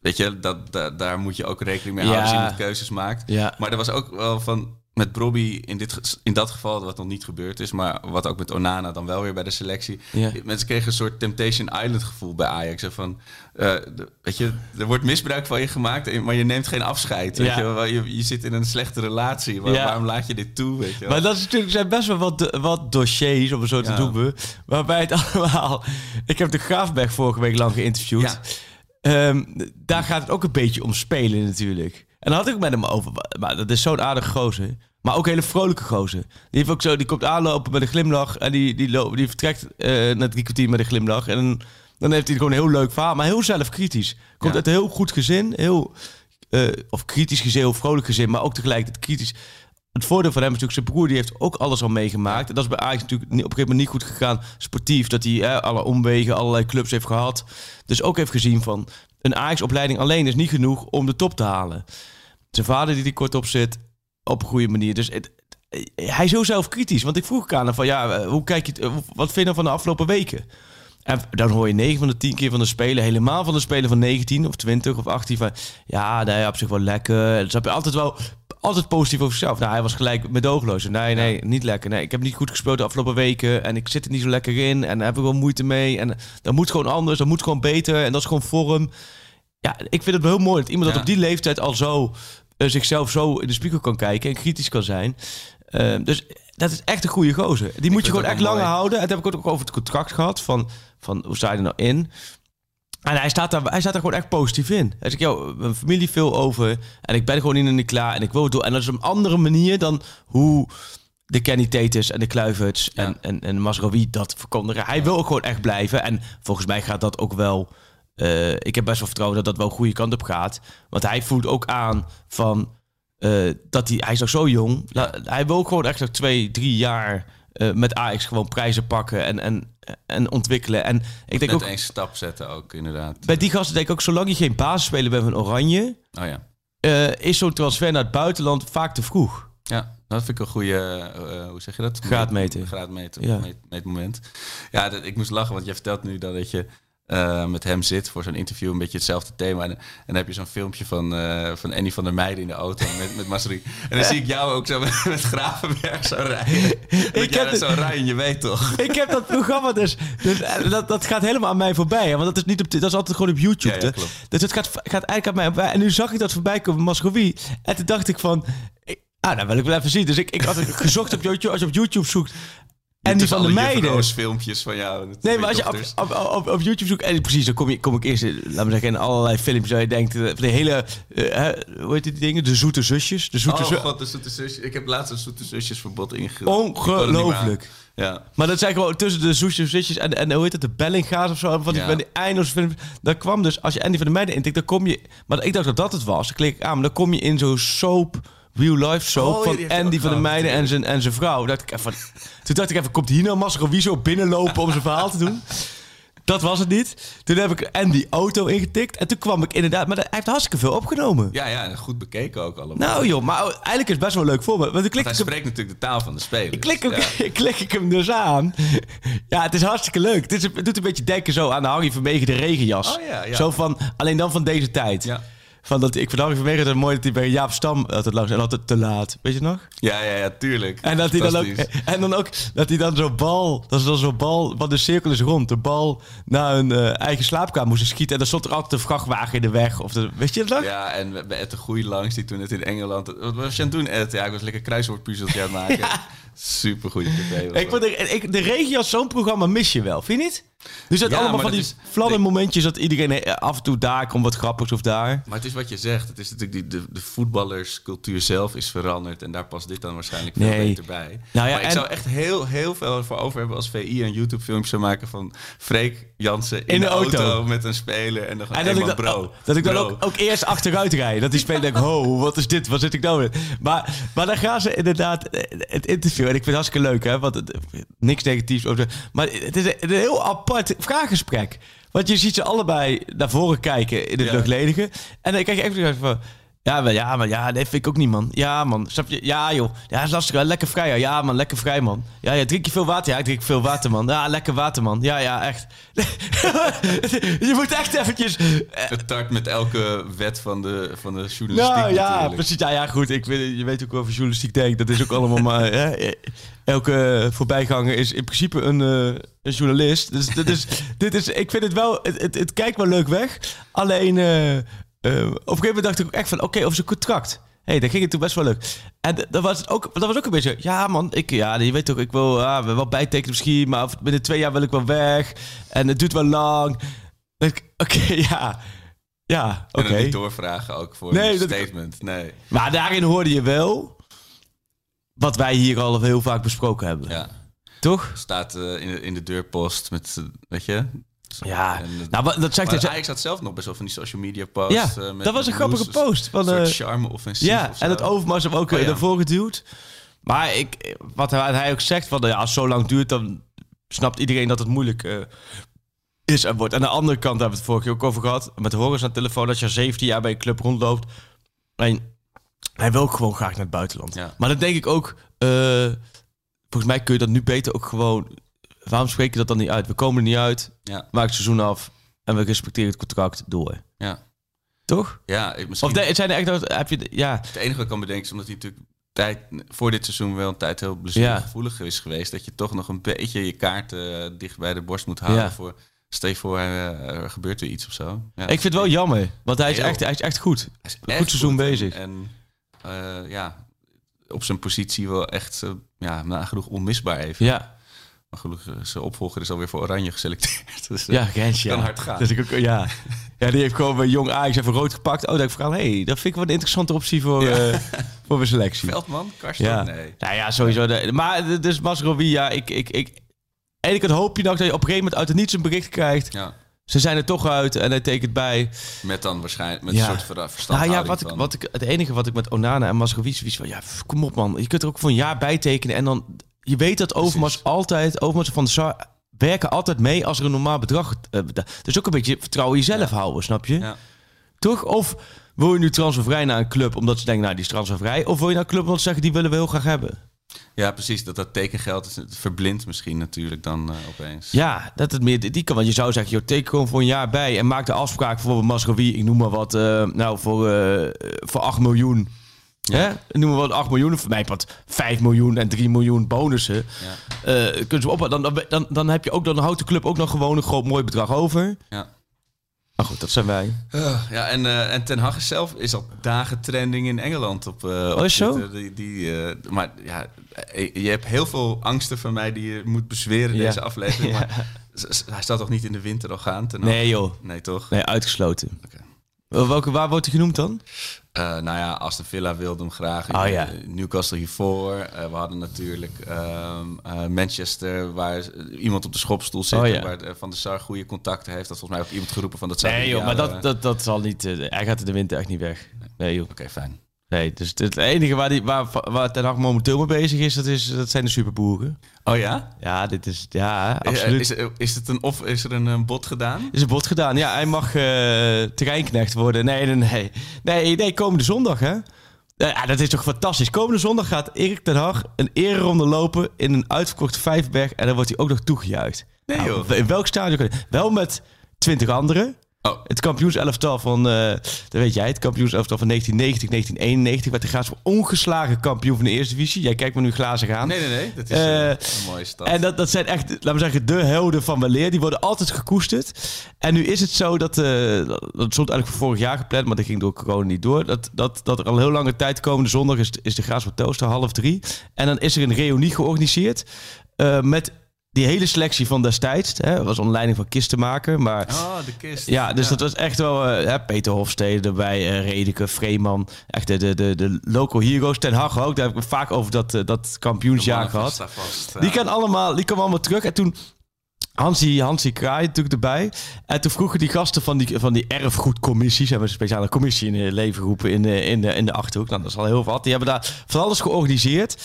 Weet je, dat, da- daar moet je ook rekening mee houden als je keuzes maakt. ja. Maar er was ook wel van met Brobby in, dit, in dat geval, wat nog niet gebeurd is, maar wat ook met Onana dan wel weer bij de selectie. Ja. Mensen kregen een soort Temptation Island gevoel bij Ajax. Van, eh, de- weet je, er wordt misbruik van je gemaakt, en- maar je neemt geen afscheid. Weet Ja. je, je, je zit in een slechte relatie. Waar- Ja. Waarom laat je dit toe? Weet je? Maar dat is natuurlijk, zijn best wel wat, wat dossiers, om het zo te noemen. Waarbij het (laughs) allemaal... Ik heb de Graafberg vorige week lang geïnterviewd. Ehm, daar gaat het ook een beetje om spelen natuurlijk. En daar had ik met hem over. Maar dat is zo'n aardige gozer. Maar ook hele vrolijke gozer. Die, heeft ook zo, die komt aanlopen met een glimlach. En die, die, loopt, die vertrekt eh na drie kwartier met een glimlach. En dan heeft hij gewoon een heel leuk verhaal. Maar heel zelfkritisch. Komt Ja. uit een heel goed gezin. Heel, eh, of kritisch gezin, heel vrolijk gezin. Maar ook tegelijkertijd kritisch. Het voordeel van hem is natuurlijk, zijn broer die heeft ook alles al meegemaakt. En dat is bij Ajax natuurlijk op een gegeven moment niet goed gegaan. Sportief, dat hij eh, alle omwegen, allerlei clubs heeft gehad. Dus ook heeft gezien van, een Ajax-opleiding alleen is niet genoeg om de top te halen. Zijn vader die er kort op zit, op een goede manier. Dus het, hij is heel zelfkritisch. Want ik vroeg aan hem van, ja, eh, hoe kijk je, eh, wat vind je nou van de afgelopen weken? En dan hoor je 9 van de 10 keer van de spelen, helemaal van de spelen van 19 of 20 of 18 van ja, nee, op zich wel lekker. Dus heb je altijd wel altijd positief over zichzelf. Nou, hij was gelijk met oogloos. Nee, nee, niet lekker. Nee, ik heb niet goed gespeeld de afgelopen weken en ik zit er niet zo lekker in en daar heb ik wel moeite mee en dat moet gewoon anders, dat moet gewoon beter en dat is gewoon vorm. Ja, ik vind het wel heel mooi dat iemand Ja. dat op die leeftijd al zo zichzelf zo in de spiegel kan kijken en kritisch kan zijn. Eh, dus dat is echt een goede gozer. Die moet je gewoon het echt langer houden. En dat heb ik ook over het contract gehad. Van, van hoe sta je er nou in? En hij staat, daar, hij staat daar gewoon echt positief in. Hij zegt, joh, mijn familie veel over. En ik ben gewoon niet, niet klaar. En ik wil het doen. En dat is op een andere manier dan hoe de Kenny Tatus en de Kluiverts en, Ja. en, en Masraoui dat verkondigen. Hij wil ook gewoon echt blijven. En volgens mij gaat dat ook wel... eh, ik heb best wel vertrouwen dat dat wel een goede kant op gaat. Want hij voelt ook aan van... eh, dat hij, hij is nog zo jong. La- hij wil gewoon echt nog twee, drie jaar... eh, met Ajax gewoon prijzen pakken en, en, en ontwikkelen. En ik denk Net ook, één stap zetten ook, inderdaad. bij die gasten denk ik ook, zolang je geen basisspeler bent van Oranje, Oh ja. is zo'n transfer naar het buitenland vaak te vroeg. Ja, dat vind ik een goede, hoe zeg je dat? Graadmeter. Graadmeter, Ja. meet- meetmoment. Ja, dat, ik moest lachen, want jij vertelt nu dan dat je eh, met hem zit voor zo'n interview, een beetje hetzelfde thema. En, en dan heb je zo'n filmpje van, eh, van Annie van der Meijden in de auto met, met Masri. En dan zie ik jou ook zo met, met Gravenberg zo rijden. (laughs) ik heb zo rijden, je weet toch? Ik heb dat programma dus, dus eh, dat, dat gaat helemaal aan mij voorbij. Hè? Want dat is, niet op, dat is altijd gewoon op YouTube. Ja, ja, hè? klopt. Dus het gaat, gaat eigenlijk aan mij voorbij. En nu zag ik dat voorbij komen, Mascovi. En toen dacht ik van, ik, ah, nou wil ik wel even zien. Dus ik, ik had gezocht op YouTube, als je op YouTube zoekt. En die van de meiden. filmpjes van jou. Nee, maar als je op, op, op, op YouTube zoekt... En precies, dan kom, je, kom ik eerst, in, laat me zeggen, in allerlei filmpjes... waar je denkt, eh, de hele... eh, hè, hoe heet die dingen? De zoete zusjes. De zoete Oh zu- god, de zoete zusjes. Ik heb laatst een zoete zusjesverbod ingevuld. Ongelooflijk. Ja. Maar dat zijn gewoon tussen de zoete zusjes en, en hoe heet het? De Bellinga's of zo. Van die, Ja. die filmpjes. Daar kwam dus, als je Andy van de Meijden intikt, dan kom je... Maar ik dacht dat dat het was. Dan klik ik aan, maar dan kom je in zo'n soap... Real life soap Oh, van hij Andy van de Meijden en zijn, en zijn vrouw. Dacht ik even, toen dacht ik even, komt hier nou zo binnenlopen om zijn verhaal te doen? Dat was het niet. Toen heb ik Andy auto ingetikt. En toen kwam ik inderdaad... Maar hij heeft hartstikke veel opgenomen. Ja, ja, goed bekeken ook allemaal. Nou joh, maar eigenlijk is het best wel leuk voorbeeld. Want toen klik Want ik hij hem- spreekt natuurlijk de taal van de spelers. ik klik, ook, Ja. (laughs) klik ik hem dus aan. Ja, het is hartstikke leuk. Het, is, het doet een beetje denken zo aan de Harry Vermegen de regenjas. Oh ja, ja. Zo van, alleen dan van deze tijd. Ja. Van dat, ik Harry Vermegen het mooi dat hij bij Jaap Stam altijd langs en altijd te laat. Weet je nog? Ja, ja, ja, tuurlijk. En dat hij dan ook, en dan ook dat hij dan zo'n bal, dat is dan zo'n bal, want de cirkel is rond, de bal naar een eh, eigen slaapkamer moest schieten. En dan stond er altijd een vrachtwagen in de weg. Of de, weet je dat nog? Ja, en bij Ed de Goeie langs, die toen net in Engeland... Wat was je aan het doen, Ed? Ja, ik was lekker kruiswoordpuzzeltje aan het maken. (laughs) Super goede tv. Ik vond de, ik, de regenjas, zo'n programma mis je wel, vind je niet? Dus dat Ja, allemaal van die is- fladdermomentjes dat iedereen eh, af en toe daar komt wat grappigs of daar. Maar het is wat je zegt. Het is natuurlijk die, de, de voetballerscultuur zelf is veranderd. En daar past dit dan waarschijnlijk veel Nee. beter bij. Nou ja, maar ik zou echt heel, heel veel voor over hebben als VI een YouTube-filmpje zou maken van Freek Jansen in, In de de auto. auto. met een speler. En dan gewoon, En dat ik, dan, bro. oh, dat ik dan bro. ook, ook eerst achteruit rijd. Dat die speler denkt, ho, wat is dit? Wat zit ik nou in? Maar, maar dan gaan ze inderdaad eh, het interview. En ik vind het hartstikke leuk, hè. Want het, niks negatiefs over. Maar het is een, heel apart vraaggesprek. Want je ziet ze allebei naar voren kijken in het Ja. luchtledige. En dan krijg je even van... Ja, maar, ja, maar ja, dat vind ik ook niet, man. Ja, man. Snap je? Ja, joh. Ja, is lastig. hè. Lekker vrij. Ja, ja man. Lekker vrij, man. Ja, ja, drink je veel water? Ja, ik drink veel water, man. Ja, lekker water, man. Ja, ja, echt. (laughs) je moet echt eventjes... Het tart met elke wet van de, van de journalistiek Nou ja, natuurlijk. precies. Ja, ja, goed. Ik weet, je weet ook wel over journalistiek denk. Dat is ook allemaal maar... Hè, elke voorbijganger is in principe een, eh, een journalist. Dus dit is, dit is... Ik vind het wel... Het, het, het kijkt wel leuk weg. Alleen... eh, eh, op een gegeven moment dacht ik ook echt van... Oké, over zijn contract. Hé, hey, dat ging het toen best wel leuk. En dat was, het ook, dat was ook een beetje... Ja, man. Ik, ja, je weet toch... Ik wil ah, wel bijtekenen misschien. Maar binnen twee jaar wil ik wel weg. En het duurt wel lang. Oké, (laughs) ja... Ja, En oké. dan niet doorvragen ook voor Nee, een dat- statement. Nee, Maar daarin hoorde je wel wat wij hier al heel vaak besproken hebben. ja. Toch? Staat eh, in, de, in de deurpost met, eh, weet je... Ja. En, Nou, dat zegt hij. Had zelf nog best wel van die social media posts. Ja, eh, met- dat was een grappige post van, Een soort eh, charme-offensief Ja, of zo. en het Overmars hem ook Oh, eh, ja. ervoor geduwd. Maar ik, wat hij, ook zegt, van, ja, als het zo lang duurt, dan snapt iedereen dat het moeilijk is en wordt. Aan de andere kant hebben we het vorige keer ook over gehad. Met Horus aan de telefoon, dat je al 17 jaar bij een club rondloopt. En hij wil ook gewoon graag naar het buitenland. Ja. Maar dan denk ik ook, volgens mij kun je dat nu beter ook gewoon... Waarom spreek je dat dan niet uit? We komen er niet uit, Ja, maak het seizoen af en we respecteren het contract door. ja. Toch? Ja, ik, misschien... Of de, zijn er echt, heb je, ja, Het enige wat ik kan bedenken is omdat hij natuurlijk tijd, voor dit seizoen wel een tijd heel blessuregevoelig is geweest. Dat je toch nog een beetje je kaart eh, dicht bij de borst moet houden. Ja. Voor, stel voor, eh, er gebeurt weer iets of zo. Ja. ik vind het wel jammer, want hij is, Heel. echt, hij is echt goed. Hij is goed echt seizoen bezig. En, eh, ja, op zijn positie wel echt eh, ja, nagenoeg onmisbaar even. Ja, Maar gelukkig, eh, zijn opvolger is alweer voor Oranje geselecteerd. (laughs) Dus, eh, ja Gens, ja. Kan hard gaan. Dus ik ook, ja. (laughs) ja, die heeft gewoon bij Jong Ajax even rood gepakt. Oh, denk ik vooral, hé, hey, dat vind ik wel een interessante optie voor, eh, voor mijn selectie. Veldman, Karsten? Ja. Nee. Nou ja, sowieso. De, maar dus Masrowi, ja, ik, ik, ik... En ik hoop je nog dat je op een gegeven moment uit het niets een bericht krijgt. Ja. Ze zijn er toch uit en hij tekent bij. Met dan waarschijnlijk met Ja. een soort ver- Nou ja, wat ik, wat ik, het enige wat ik met Onana en Masrowi zoiets van... Ja, kom op man. Je kunt er ook voor een jaar bij tekenen. En dan... Je weet dat Overmars altijd... Overmars van de Sar werken altijd mee als er een normaal bedrag... beta- dus ook een beetje vertrouwen in jezelf houden, snap je? Ja. Toch? Of wil je nu transfervrij naar een club omdat ze denken... Nou, die is transfervrij. Of wil je naar een club omdat ze zeggen... Die willen we heel graag hebben. ja, precies. Dat dat tekengeld is het verblindt misschien natuurlijk dan eh, opeens. Ja, dat het meer die kan. Want je zou zeggen, joh, teken gewoon voor een jaar bij en maak de afspraak voor bijvoorbeeld Masrowi, ik noem maar wat, eh, nou voor, voor 8 miljoen. Hè? Ik Noem maar wat 8 miljoen, voor mij wat 5 miljoen en 3 miljoen bonussen. Ja. Eh, kunnen ze op, dan, dan, dan, dan heb je ook, dan houdt de club ook nog gewoon een groot mooi bedrag over. Ja. Maar goed, dat zijn wij. Ja, en, eh, en Ten Hag zelf is al dagen trending in Engeland op, eh op Oh, is zo? Die, die, eh, maar ja, eh, je hebt heel veel angsten van mij die je moet bezweren in Ja. deze aflevering. (laughs) Ja. Maar hij zal toch niet in de winter al gaan? Ten Hag? Nee joh, Nee, toch? nee, uitgesloten. Wel, Welke, waar wordt hij genoemd dan? Eh, nou ja, Aston Villa wilde hem graag. Oh, ja. Newcastle hiervoor. Eh, we hadden natuurlijk ehm, eh, Manchester, waar iemand op de schopstoel zit. Oh, ja. Waar Van der Sar goede contacten heeft. Dat volgens mij ook iemand geroepen van dat zou Nee joh, maar dat, dat, dat zal niet, hij gaat in de winter echt niet weg. Nee joh. Oké, fijn. Nee, dus het enige waar, die, waar, waar Ten Hag momenteel mee bezig is, dat, is, dat zijn de superboeren. Oh ja? Ja, dit is, ja, absoluut. Is, is, het een, of is er een, bod gedaan? is een bod gedaan. Ja, hij mag eh terreinknecht worden. Nee, nee, nee. Nee, nee komende zondag, hè? Eh, Ja, dat is toch fantastisch. Komende zondag gaat Erik ten Hag een ereronde lopen in een uitverkocht Vijverberg. En dan wordt hij ook nog toegejuicht. Nee, Nou, joh. in welk stadion? Wel met twintig anderen. Oh, Het kampioenselftal van, eh dat weet jij, het kampioenselftal van 1990, 1991 werd de Graafschap ongeslagen kampioen van de Eerste Divisie. Jij kijkt me nu glazen aan. nee, nee, nee. Dat is Eh, eh, een mooie stad. En dat, dat zijn echt, laten we zeggen, de helden van weleer. Die worden altijd gekoesterd. En nu is het zo dat, dat stond eigenlijk voor vorig jaar gepland, maar dat ging door corona niet door. Dat, dat, dat er al heel lange tijd komende zondag is, is de Graafschap Tooster, half drie. En dan is er een reunie georganiseerd met die hele selectie van destijds. Hè, was onder leiding van Kistenmaker, maar... Oh, de kist. Ja, dus dat was echt wel eh, hè, Peter Hofstede erbij, eh Redeke, Vreeman. Echt de, de, de, de local heroes. Ten Hag ook, daar heb ik vaak over dat, eh, dat kampioensjaar gehad. Vast, Die kan allemaal, die kwam allemaal terug. En toen Hansie, Hansie Kraai natuurlijk erbij. En toen vroegen die gasten van die, van die erfgoedcommissies, hebben een speciale commissie in het leven geroepen in de, in de, in de Achterhoek. Nou, dat is al heel wat. Die hebben daar van alles georganiseerd.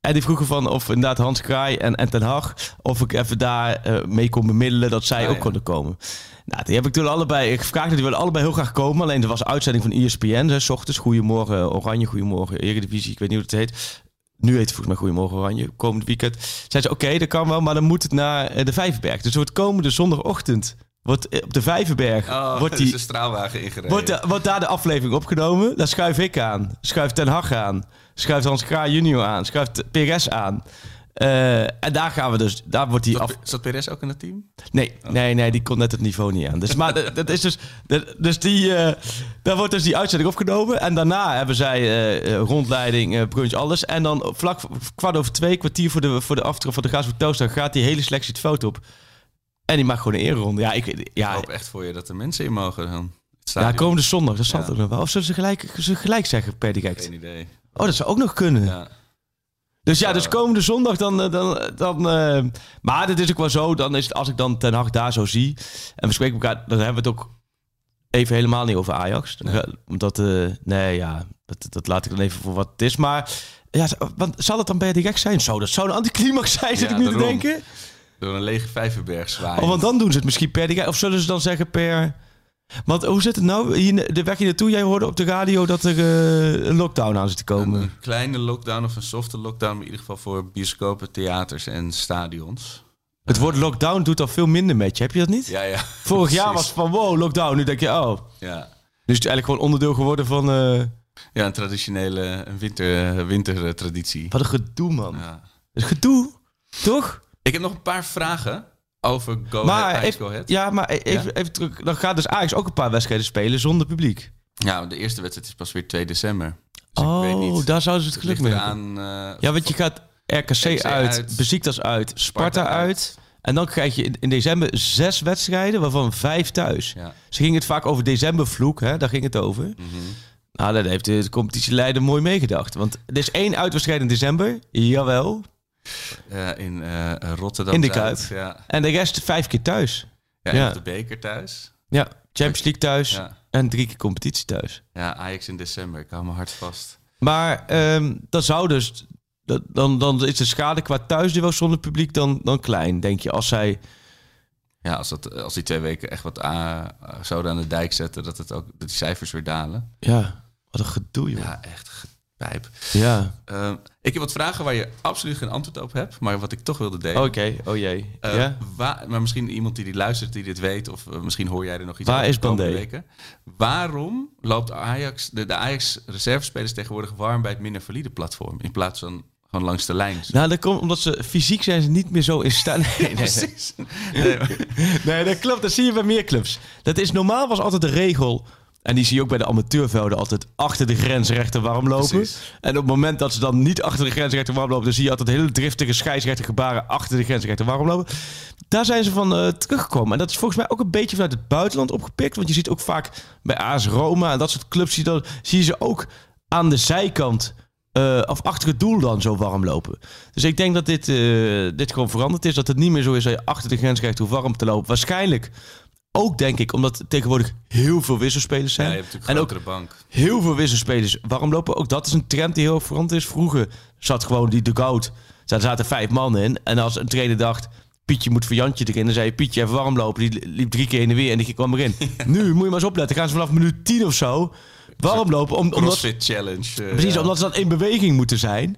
En die vroegen van of inderdaad Hans Kraai en, en Ten Hag, of ik even daar eh, mee kon bemiddelen dat zij Ah, ook ja. konden komen. Nou, die heb ik toen allebei gevraagd. Die willen allebei heel graag komen. Alleen er was een uitzending van ESPN. Hè, 's ochtends, Goedemorgen Oranje, Goedemorgen Eredivisie. Ik weet niet hoe het heet. Nu heet het volgens mij Goedemorgen Oranje. Komend weekend. Zeiden ze, oké, dat kan wel. Maar dan moet het naar eh, de Vijverberg. Dus wordt komende zondagochtend. Wordt eh, op de Vijverberg. Oh, (laughs) wordt, die, is een straalwagen ingereden. wordt, de- wordt daar de aflevering opgenomen. Daar schuif ik aan. Schuift Ten Hag aan. Schuift Hans Kraai junior aan. Schuift PRS aan. Eh, en daar gaan we dus... Daar wordt die af... Zat, Perez ook in het team? Nee, nee, nee, die kon net het niveau niet aan. Dus, maar (laughs) dat- is dus, dat- dus die, eh, daar wordt dus die uitzending opgenomen. En daarna hebben zij eh, rondleiding, brunch, alles. En dan vlak kwart over twee, kwartier voor de, voor de aftrap van de Gaas Toaster, gaat die hele selectie het veld op. En die maakt gewoon een ereronde. Ja, ik, Ik ja, hoop echt voor je dat er mensen in mogen dan. Ja, komende zondag, dat zal Ja. toch nog wel. Of zullen ze gelijk, ze gelijk zeggen per direct? Geen idee. Oh, dat zou ook nog kunnen. Ja. Dus ja, dus komende zondag dan... eh, dan, dan eh, maar het is ook wel zo, dan is het, als ik dan Ten Hag daar zo zie... En we spreken elkaar, dan hebben we het ook even helemaal niet over Ajax. Omdat, eh, nee ja, dat, dat laat ik dan even voor wat het is. Maar ja, want zal het dan bij direct zijn? Zo, dat zou een anticlimax zijn, zit Ja, ik nu te denken. Door een lege Vijverberg zwaaien. Oh, want dan doen ze het misschien per direct. Of zullen ze dan zeggen per... Want hoe zit het nou? Hier, de weg hier naartoe, jij hoorde op de radio dat er eh, een lockdown aan zit te komen. Een, een kleine lockdown of een softe lockdown, maar in ieder geval voor bioscopen, theaters en stadions. Het woord lockdown doet al veel minder met je. Heb je dat niet? Ja, ja. Vorig jaar was het van wow, lockdown. Nu denk je, oh. Ja, Dus het is eigenlijk gewoon onderdeel geworden van... eh, ja een traditionele een winter, wintertraditie. wat een gedoe, man. Ja. Is gedoe, toch? Ik heb nog een paar vragen over Go maar Ahead, Ajax even, Go Ahead. ja, maar even, Ja. even terug. Dan gaat dus Ajax ook een paar wedstrijden spelen zonder publiek. Ja, de eerste wedstrijd is pas weer 2 december. Dus ik weet Oh, niet. daar zouden ze het geluk mee hebben. eraan... eh, Ja, want je gaat RKC RKC uit, uit, Besiktas uit, Sparta Sparta uit. uit. En dan krijg je in, in december zes wedstrijden, waarvan vijf thuis. Ja. Ze gingen het vaak over decembervloek, hè? daar ging het over. Mhm. Nou, daar heeft de competitieleider mooi meegedacht. Want er is één uitwedstrijd in december, jawel. Eh, in eh, Rotterdam. In de Kuip. Ja, En de rest vijf keer thuis. ja, de beker thuis. Ja, Champions League thuis Ja. en drie keer competitie thuis. ja, Ajax in december. Ik hou me hard vast. Maar ehm dat zou dus... Dat, dan, dan is de schade qua thuisduel zonder publiek dan, dan klein, denk je. Als zij... Ja, als, dat, als die twee weken echt wat zouden aan de dijk zetten, dat, het ook, dat die cijfers weer dalen. Ja, wat een gedoe, joh. Ja, echt Ja. Ehm, ik heb wat vragen waar je absoluut geen antwoord op hebt, maar wat ik toch wilde delen. Oké, oh jee. Eh, ja? waar, maar misschien iemand die dit luistert, die dit weet, of eh, misschien hoor jij er nog iets Waar is Bandé? weken. Waarom loopt Ajax, de, de Ajax reservespelers tegenwoordig warm bij het minder valide platform, in plaats van gewoon langs de lijn? Nou, dat komt omdat ze fysiek zijn ze niet meer zo in staat. (laughs) Nee, nee, nee. Precies. Nee, maar- nee, dat klopt. Dat zie je bij meer clubs. Dat is normaal was altijd de regel. En die zie je ook bij de amateurvelden altijd achter de grensrechter warm lopen. Precies. En op het moment dat ze dan niet achter de grensrechter warm lopen, dan zie je altijd hele driftige scheidsrechter gebaren achter de grensrechter warm lopen. Daar zijn ze van eh, teruggekomen. En dat is volgens mij ook een beetje vanuit het buitenland opgepikt. Want je ziet ook vaak bij AS Roma en dat soort clubs, zie je, dan, zie je ze ook aan de zijkant eh, of achter het doel dan zo warm lopen. Dus ik denk dat dit, eh, dit gewoon veranderd is. Dat het niet meer zo is dat je achter de grensrechter hoeft warm te lopen. Waarschijnlijk ook denk ik omdat tegenwoordig heel veel wisselspelers Ja, zijn. je hebt natuurlijk en ook bank. heel veel wisselspelers warm lopen. Ook dat is een trend die heel erg veranderd is. Vroeger zat gewoon die dugout. Daar zaten vijf mannen in. En als een trainer dacht... Pietje moet voor Jantje erin. Dan zei je Pietje even warm lopen. Die liep drie keer in de weer en die kwam erin. (laughs) Nu moet je maar eens opletten. Gaan ze vanaf minuut tien of zo warm lopen. Om, omdat, Challenge. eh, precies, ja. omdat ze dan in beweging moeten zijn.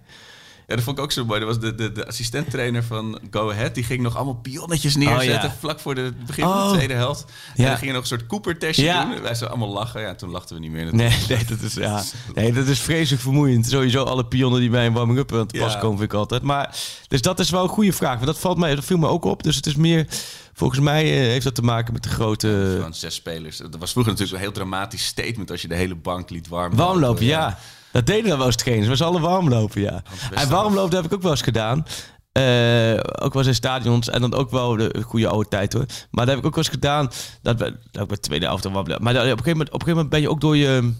Ja, dat vond ik ook zo mooi. Dat was de, de, de assistenttrainer van Go Ahead. Die ging nog allemaal pionnetjes neerzetten. Oh, ja. Vlak voor de het begin van Oh. de tweede helft. En Ja. dan ging nog een soort Cooper-testje Ja. doen. Wij zouden allemaal lachen. Ja, toen lachten we niet meer. Nee, nee, dat is, ja. (laughs) nee, dat is vreselijk vermoeiend. Sowieso alle pionnen die bij een warming-up aan te pas komen, vind ik altijd. Maar, dus dat is wel een goede vraag. Want dat, valt mij, dat viel me ook op. Dus het is meer... Volgens mij eh, heeft dat te maken met de grote... Gewoon zes spelers. Dat was vroeger natuurlijk een heel dramatisch statement als je de hele bank liet warm Warmlopen, ja. Dat deden dan wel eens trainers. We zullen warmlopen, ja. best En warmlopen heb ik ook wel eens gedaan. Eh, ook wel eens in stadions. En dan ook wel de goede oude tijd hoor. Maar dat heb ik ook wel eens gedaan. Dat, we- dat de tweede helft warmlopen. Maar op, een gegeven moment, op een gegeven moment ben je ook door je,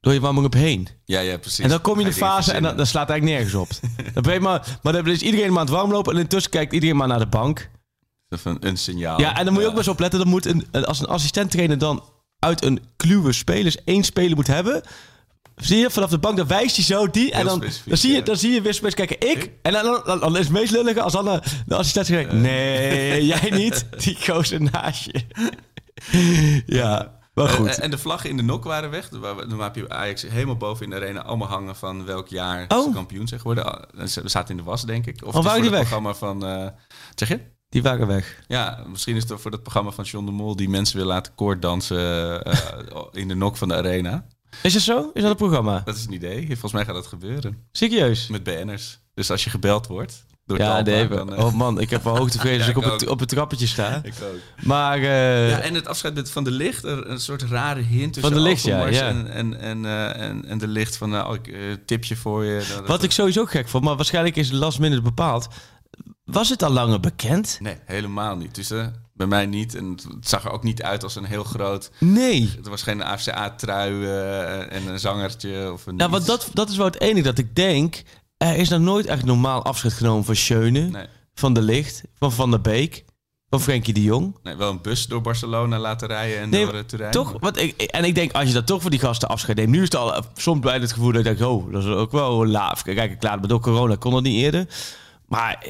door je warming-up heen. Ja, ja, precies. En dan kom je in de fase en dan, slaat eigenlijk nergens op. (laughs) dan ben je maar, maar dan is iedereen maar aan het warmlopen. En intussen kijkt iedereen maar naar de bank. Een, een signaal. Ja, en dan moet je ook Ja. best wel opletten. Dan moet een, als een assistent-trainer dan uit een kluwe spelers één speler moet hebben. Zie je, vanaf de bank, dan wijst hij zo die. en dan, specifiek, dan zie je, dan zie je weer spelers kijken, ik. En dan, dan, is het meest lullige als dan de, assistent zegt, nee, (laughs) jij niet. Die gozer naast je. (laughs) ja, maar Eh, goed. eh, en de vlaggen in de nok waren weg. Dan heb je Ajax helemaal boven in de arena allemaal hangen van welk jaar Oh. ze kampioen zijn geworden. Ah, Ze zaten in de was, denk ik. Of Oh, het is waren voor die het weg? programma van... eh, zeg je? Die waren weg. Ja, misschien is het voor dat programma van John de Mol... die mensen wil laten koorddansen eh, (laughs) in de nok van de arena. Is dat zo? Is dat een programma? Dat is een idee. Volgens mij gaat dat gebeuren. Serieus? Met BN'ers. Dus als je gebeld wordt... Door Ja, nee. dan, eh, Oh man, ik heb wel (laughs) hoogtevrees als Ja, ik op ik het, ook. op het trappetje sta. (laughs) Ik ook. Maar eh, Ja, en het afscheid met Van de Licht, een soort rare hint tussen Van de Licht, ja, ja. En, en, en, eh, en, en de Licht van, nou, tipje voor je. Dat- wat ik sowieso gek vond, maar waarschijnlijk is het last minute bepaald. Was het al langer bekend? Nee, helemaal niet. Dus bij mij niet. En het het zag er ook niet uit als een heel groot... Nee. Er was geen AFCA-trui eh, en een zangertje of een Nou, want dat, dat is wel het enige dat ik denk. Er is nog nooit echt normaal afscheid genomen van Schöne, Nee, van De Licht, van Van der Beek, van Frenkie de Jong. nee, wel een bus door Barcelona laten rijden en Nee, door uh, Turijn. Toch? Want ik, en ik denk, als je dat toch voor die gasten afscheid neemt. Nu is het al eh, soms bij het gevoel dat ik denk, oh, dat is ook wel laaf. Kijk, ik klaar, maar door corona kon dat niet eerder. Maar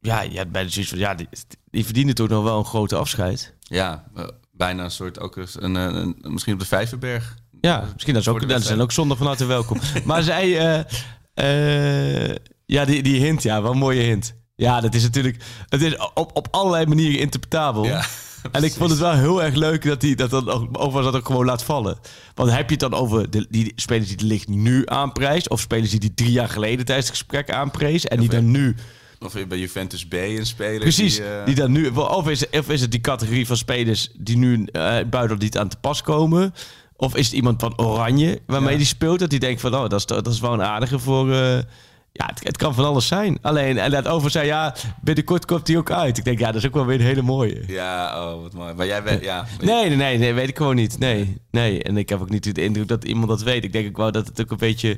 ja, je hebt bij de zoiets van, ja, die, die verdienen toch nog wel een grote afscheid. Ja, eh, bijna een soort, ook eens een, een, een- misschien op de Vijverberg. Ja, misschien dat is ook, dat zijn ook zondag van harte welkom. (laughs) maar zij, eh, eh, ja, die, die hint, ja, wel een mooie hint. Ja, dat is natuurlijk, het is op, op allerlei manieren interpretabel. Ja, (laughs) en ik vond het wel heel erg leuk dat hij dat dan ook, overigens dat ook gewoon laat vallen. Want heb je het dan over de, die spelers die de licht nu aanprijst, of spelers die die drie jaar geleden tijdens het gesprek aanprees, en die dan nu Of bij Juventus B een speler. Precies, Die, die dan nu, of is, of is het die categorie van spelers die nu eh buiten niet aan te pas komen? Of is het iemand van Oranje waarmee Ja. die speelt? Dat die denkt van, oh, dat is, dat is wel een aardige voor... eh, ja, het, het kan van alles zijn. Alleen, en dat over zei, ja, binnenkort komt hij ook uit. Ik denk, ja, dat is ook wel weer een hele mooie. Ja, oh, wat mooi. Maar jij weet, ja. Nee, nee, nee, nee, weet ik gewoon niet. Nee, nee. En ik heb ook niet de indruk dat iemand dat weet. Ik denk ook wel dat het ook een beetje...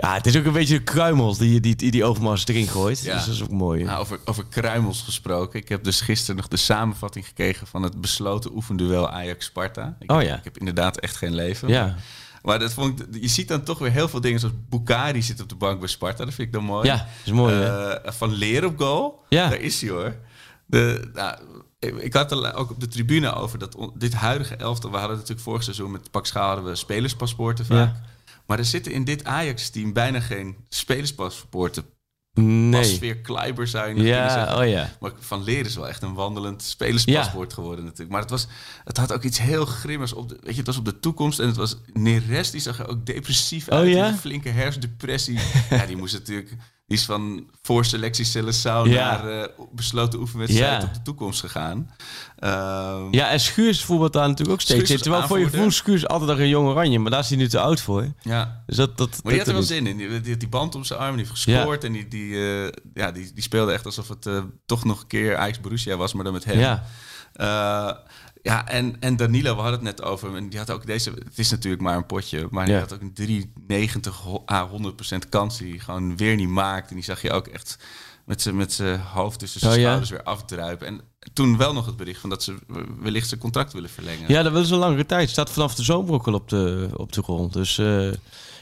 ja, het is ook een beetje kruimels die, die, die, die Overmars erin gooit. Ja. Dus dat is ook mooi. Nou, over, over kruimels gesproken. Ik heb dus gisteren nog de samenvatting gekregen van het besloten oefenduel Ajax-Sparta. Ik, Oh ja. ik heb inderdaad echt geen leven. ja. Maar dat vond ik, je ziet dan toch weer heel veel dingen zoals Bukari zit op de bank bij Sparta. Dat vind ik dan mooi. ja, dat is mooi. Eh, van Leer op goal. Ja. Daar is hij hoor. De, nou, ik- had er ook op de tribune over dat dit huidige elftal. We hadden natuurlijk vorig seizoen met Pak Schaal hadden we spelerspaspoorten vaak. Ja. Maar er zitten in dit Ajax-team bijna geen spelerspaspoorten. nee. Pasveer Kleiber zou je nog kunnen Ja, oh ja. Maar Van Leer is wel echt een wandelend spelerspaspoort geworden natuurlijk. Maar het, was, het had ook iets heel grimmigs op de, weet je, het was op de toekomst en het was Neres, die zag er ook depressief Oh, uit. ja? Een flinke herfstdepressie. (laughs) ja, die moest natuurlijk, die is van voorselectie Curaçao Ja. naar eh, besloten oefenwedstrijd Ja. op de toekomst gegaan. Ehm, Ja, en Schuurs voetbalt daar natuurlijk ook steeds. Is Terwijl voor je gevoel Schuurs altijd nog een jong oranje. Maar daar is hij nu te oud voor. ja. Dus dat, dat, Maar die had er wel zin in. Die, die die band om zijn arm, die heeft gescoord. En die, die, eh, ja, die, die speelde echt alsof het eh, toch nog een keer Ajax Borussia was, maar dan met hem. Ja. Eh, ja, en, en Danilo, we hadden het net over. En die had ook deze. Het is natuurlijk maar een potje. Maar die Ja. had ook een 390 ho- à 100% kans die hij gewoon weer niet maakt. En die zag je ook echt met zijn met zijn hoofd tussen zijn Oh, ja? schouders weer afdruipen. En toen wel nog het bericht van dat ze wellicht zijn contract willen verlengen. Ja, dat wil ze een langere tijd. Staat vanaf de zomer ook al op de, op de grond. Dus eh,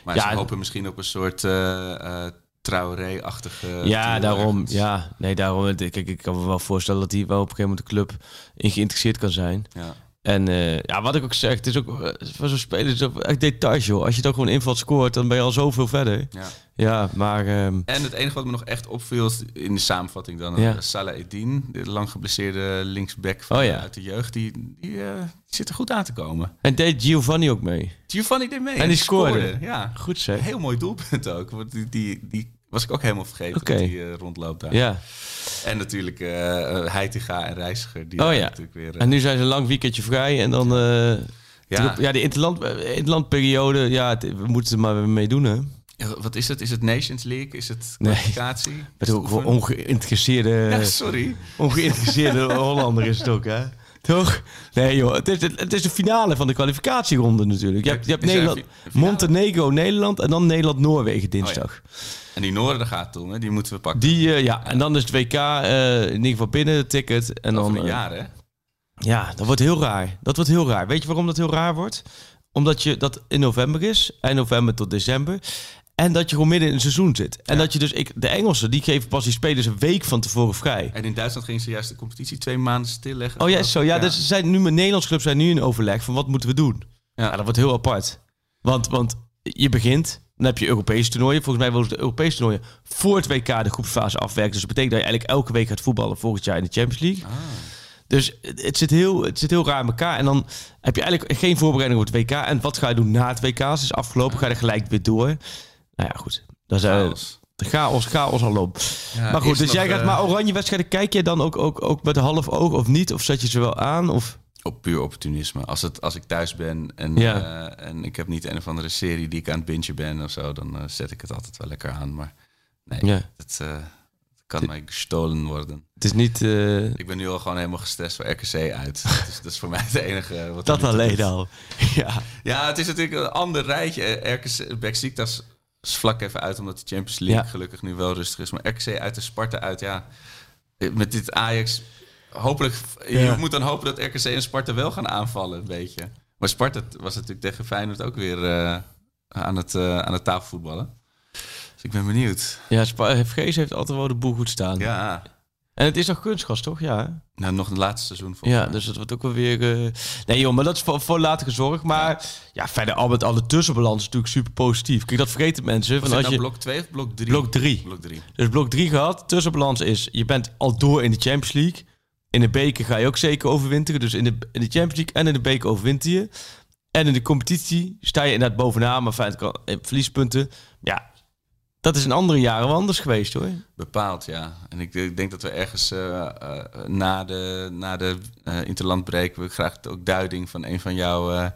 maar ja, ze hopen misschien op een soort uh, Traoré-achtige. ja, daarom. ergens. Ja, nee, daarom. Kijk, ik kan me wel voorstellen dat hij wel op een gegeven moment de club in geïnteresseerd kan zijn. Ja. En eh, ja, wat ik ook zeg, het is ook eh, voor zo'n speler is ook echt details, joh. Als je dan gewoon invalt scoort, dan ben je al zoveel verder. Ja. Ja, maar ehm, En het enige wat me nog echt opviel in de samenvatting dan Ja. ja. Salah Eddin, de lang geblesseerde linksback van, Oh ja. uit de jeugd, die, die, eh, die zit er goed aan te komen. en deed Giovanni ook mee. Giovanni deed mee. En die scoorde. Ja, Goed zeg. heel mooi doelpunt ook. Want die, die, die was ik ook helemaal vergeten Oké. dat die eh, rondloopt daar. Ja. En natuurlijk eh, Heitinga en Reiziger. Die Oh ja. natuurlijk weer... eh, En nu zijn ze een lang weekendje vrij en dan... ja. ja, die interland, interlandperiode, ja, het- we moeten er maar mee doen, hè. Wat is het? Is het Nations League? Is het Nee. kwalificatie? Met ook voor ongeïnteresseerde, (laughs) Ja, sorry. ongeïnteresseerde (laughs) Hollander is het ook, hè? Toch? Nee, joh. Het is, het is de finale van de kwalificatieronde natuurlijk. Je hebt, je hebt er Nederland? Montenegro, Nederland en dan Nederland-Noorwegen dinsdag. En die Noorden gaat toen, hè? die moeten we pakken. Die, eh, ja, en dan is het WK eh, in ieder geval binnen, het ticket. En Over dan, een eh, jaar, hè? Ja, dat wordt heel raar. Dat wordt heel raar. Weet je waarom dat heel raar wordt? Omdat je dat in november is, eind november tot december. En dat je gewoon midden in een seizoen zit. En Ja. dat je dus, ik, de Engelsen, die geven pas die spelers een week van tevoren vrij. En in Duitsland gingen ze juist de competitie twee maanden stilleggen. Oh ja, zo. ik. Ja, dus zijn nu met Nederlandse clubs zijn nu in overleg van wat moeten we doen. Ja. Ja, dat wordt heel apart. Want, want je begint, dan heb je Europese toernooien. Volgens mij willen ze de Europese toernooien voor het WK de groepsfase afwerken. Dus dat betekent dat je eigenlijk elke week gaat voetballen volgend jaar in de Champions League. Ah. Dus het zit, heel, het zit heel raar in elkaar. En dan heb je eigenlijk geen voorbereiding op het WK. En wat ga je doen na het WK? Als het is afgelopen, ga je er gelijk weer door. Nou ja, goed. Dat is eh, Chaos. de chaos, chaos al op. Ja, maar goed, dus jij gaat eh, maar oranje wedstrijden. Kijk je dan ook, ook, ook met een half oog of niet? Of zet je ze wel aan? Of... Op puur opportunisme. Als, het, als ik thuis ben en, Ja. eh, en ik heb niet een of andere serie die ik aan het bingen ben of zo, dan eh, zet ik het altijd wel lekker aan. Maar nee, Ja. het, eh, kan mij gestolen worden. Het is niet... Ik ben nu al gewoon helemaal gestrest voor RKC uit. (laughs) dus dat is voor mij het enige wat dat alleen doet. al. (laughs) ja. Ja, het is natuurlijk een ander rijtje. RKC, Besiktas is vlak even uit omdat de Champions League Ja. gelukkig nu wel rustig is. Maar RKC uit de Sparta uit, ja. Met dit Ajax, hopelijk... Je moet dan hopen dat RKC en Sparta wel gaan aanvallen, een beetje. Maar Sparta was natuurlijk tegen Feyenoord ook weer eh, aan, het, eh, aan het tafelvoetballen. Dus ik ben benieuwd. Ja, Spa- FG's heeft altijd wel de boel goed staan. Ja, En het is nog kunstgas, toch? Ja. nou, nog het laatste seizoen volgens Ja, dus dat wordt ook wel weer... eh, Nee joh, maar dat is voor, voor later gezorgd. Maar ja, verder al met alle tussenbalans is natuurlijk super positief. Kijk, dat vergeten mensen. Van als nou je... blok 2 of blok 3? Blok 3. Blok 3. Dus blok 3 gehad. Tussenbalans is, je bent al door in de Champions League. In de beker ga je ook zeker overwinteren. Dus in de, in de Champions League en in de beker overwinter je. En in de competitie sta je inderdaad bovenaan. Maar fijn, kan- eh, verliespunten. Ja, dat is in andere jaren wel anders geweest hoor. Bepaald, ja. En ik, ik denk dat we ergens eh, eh, na de, na de eh, interlandbreek... we graag ook duiding van een van jouw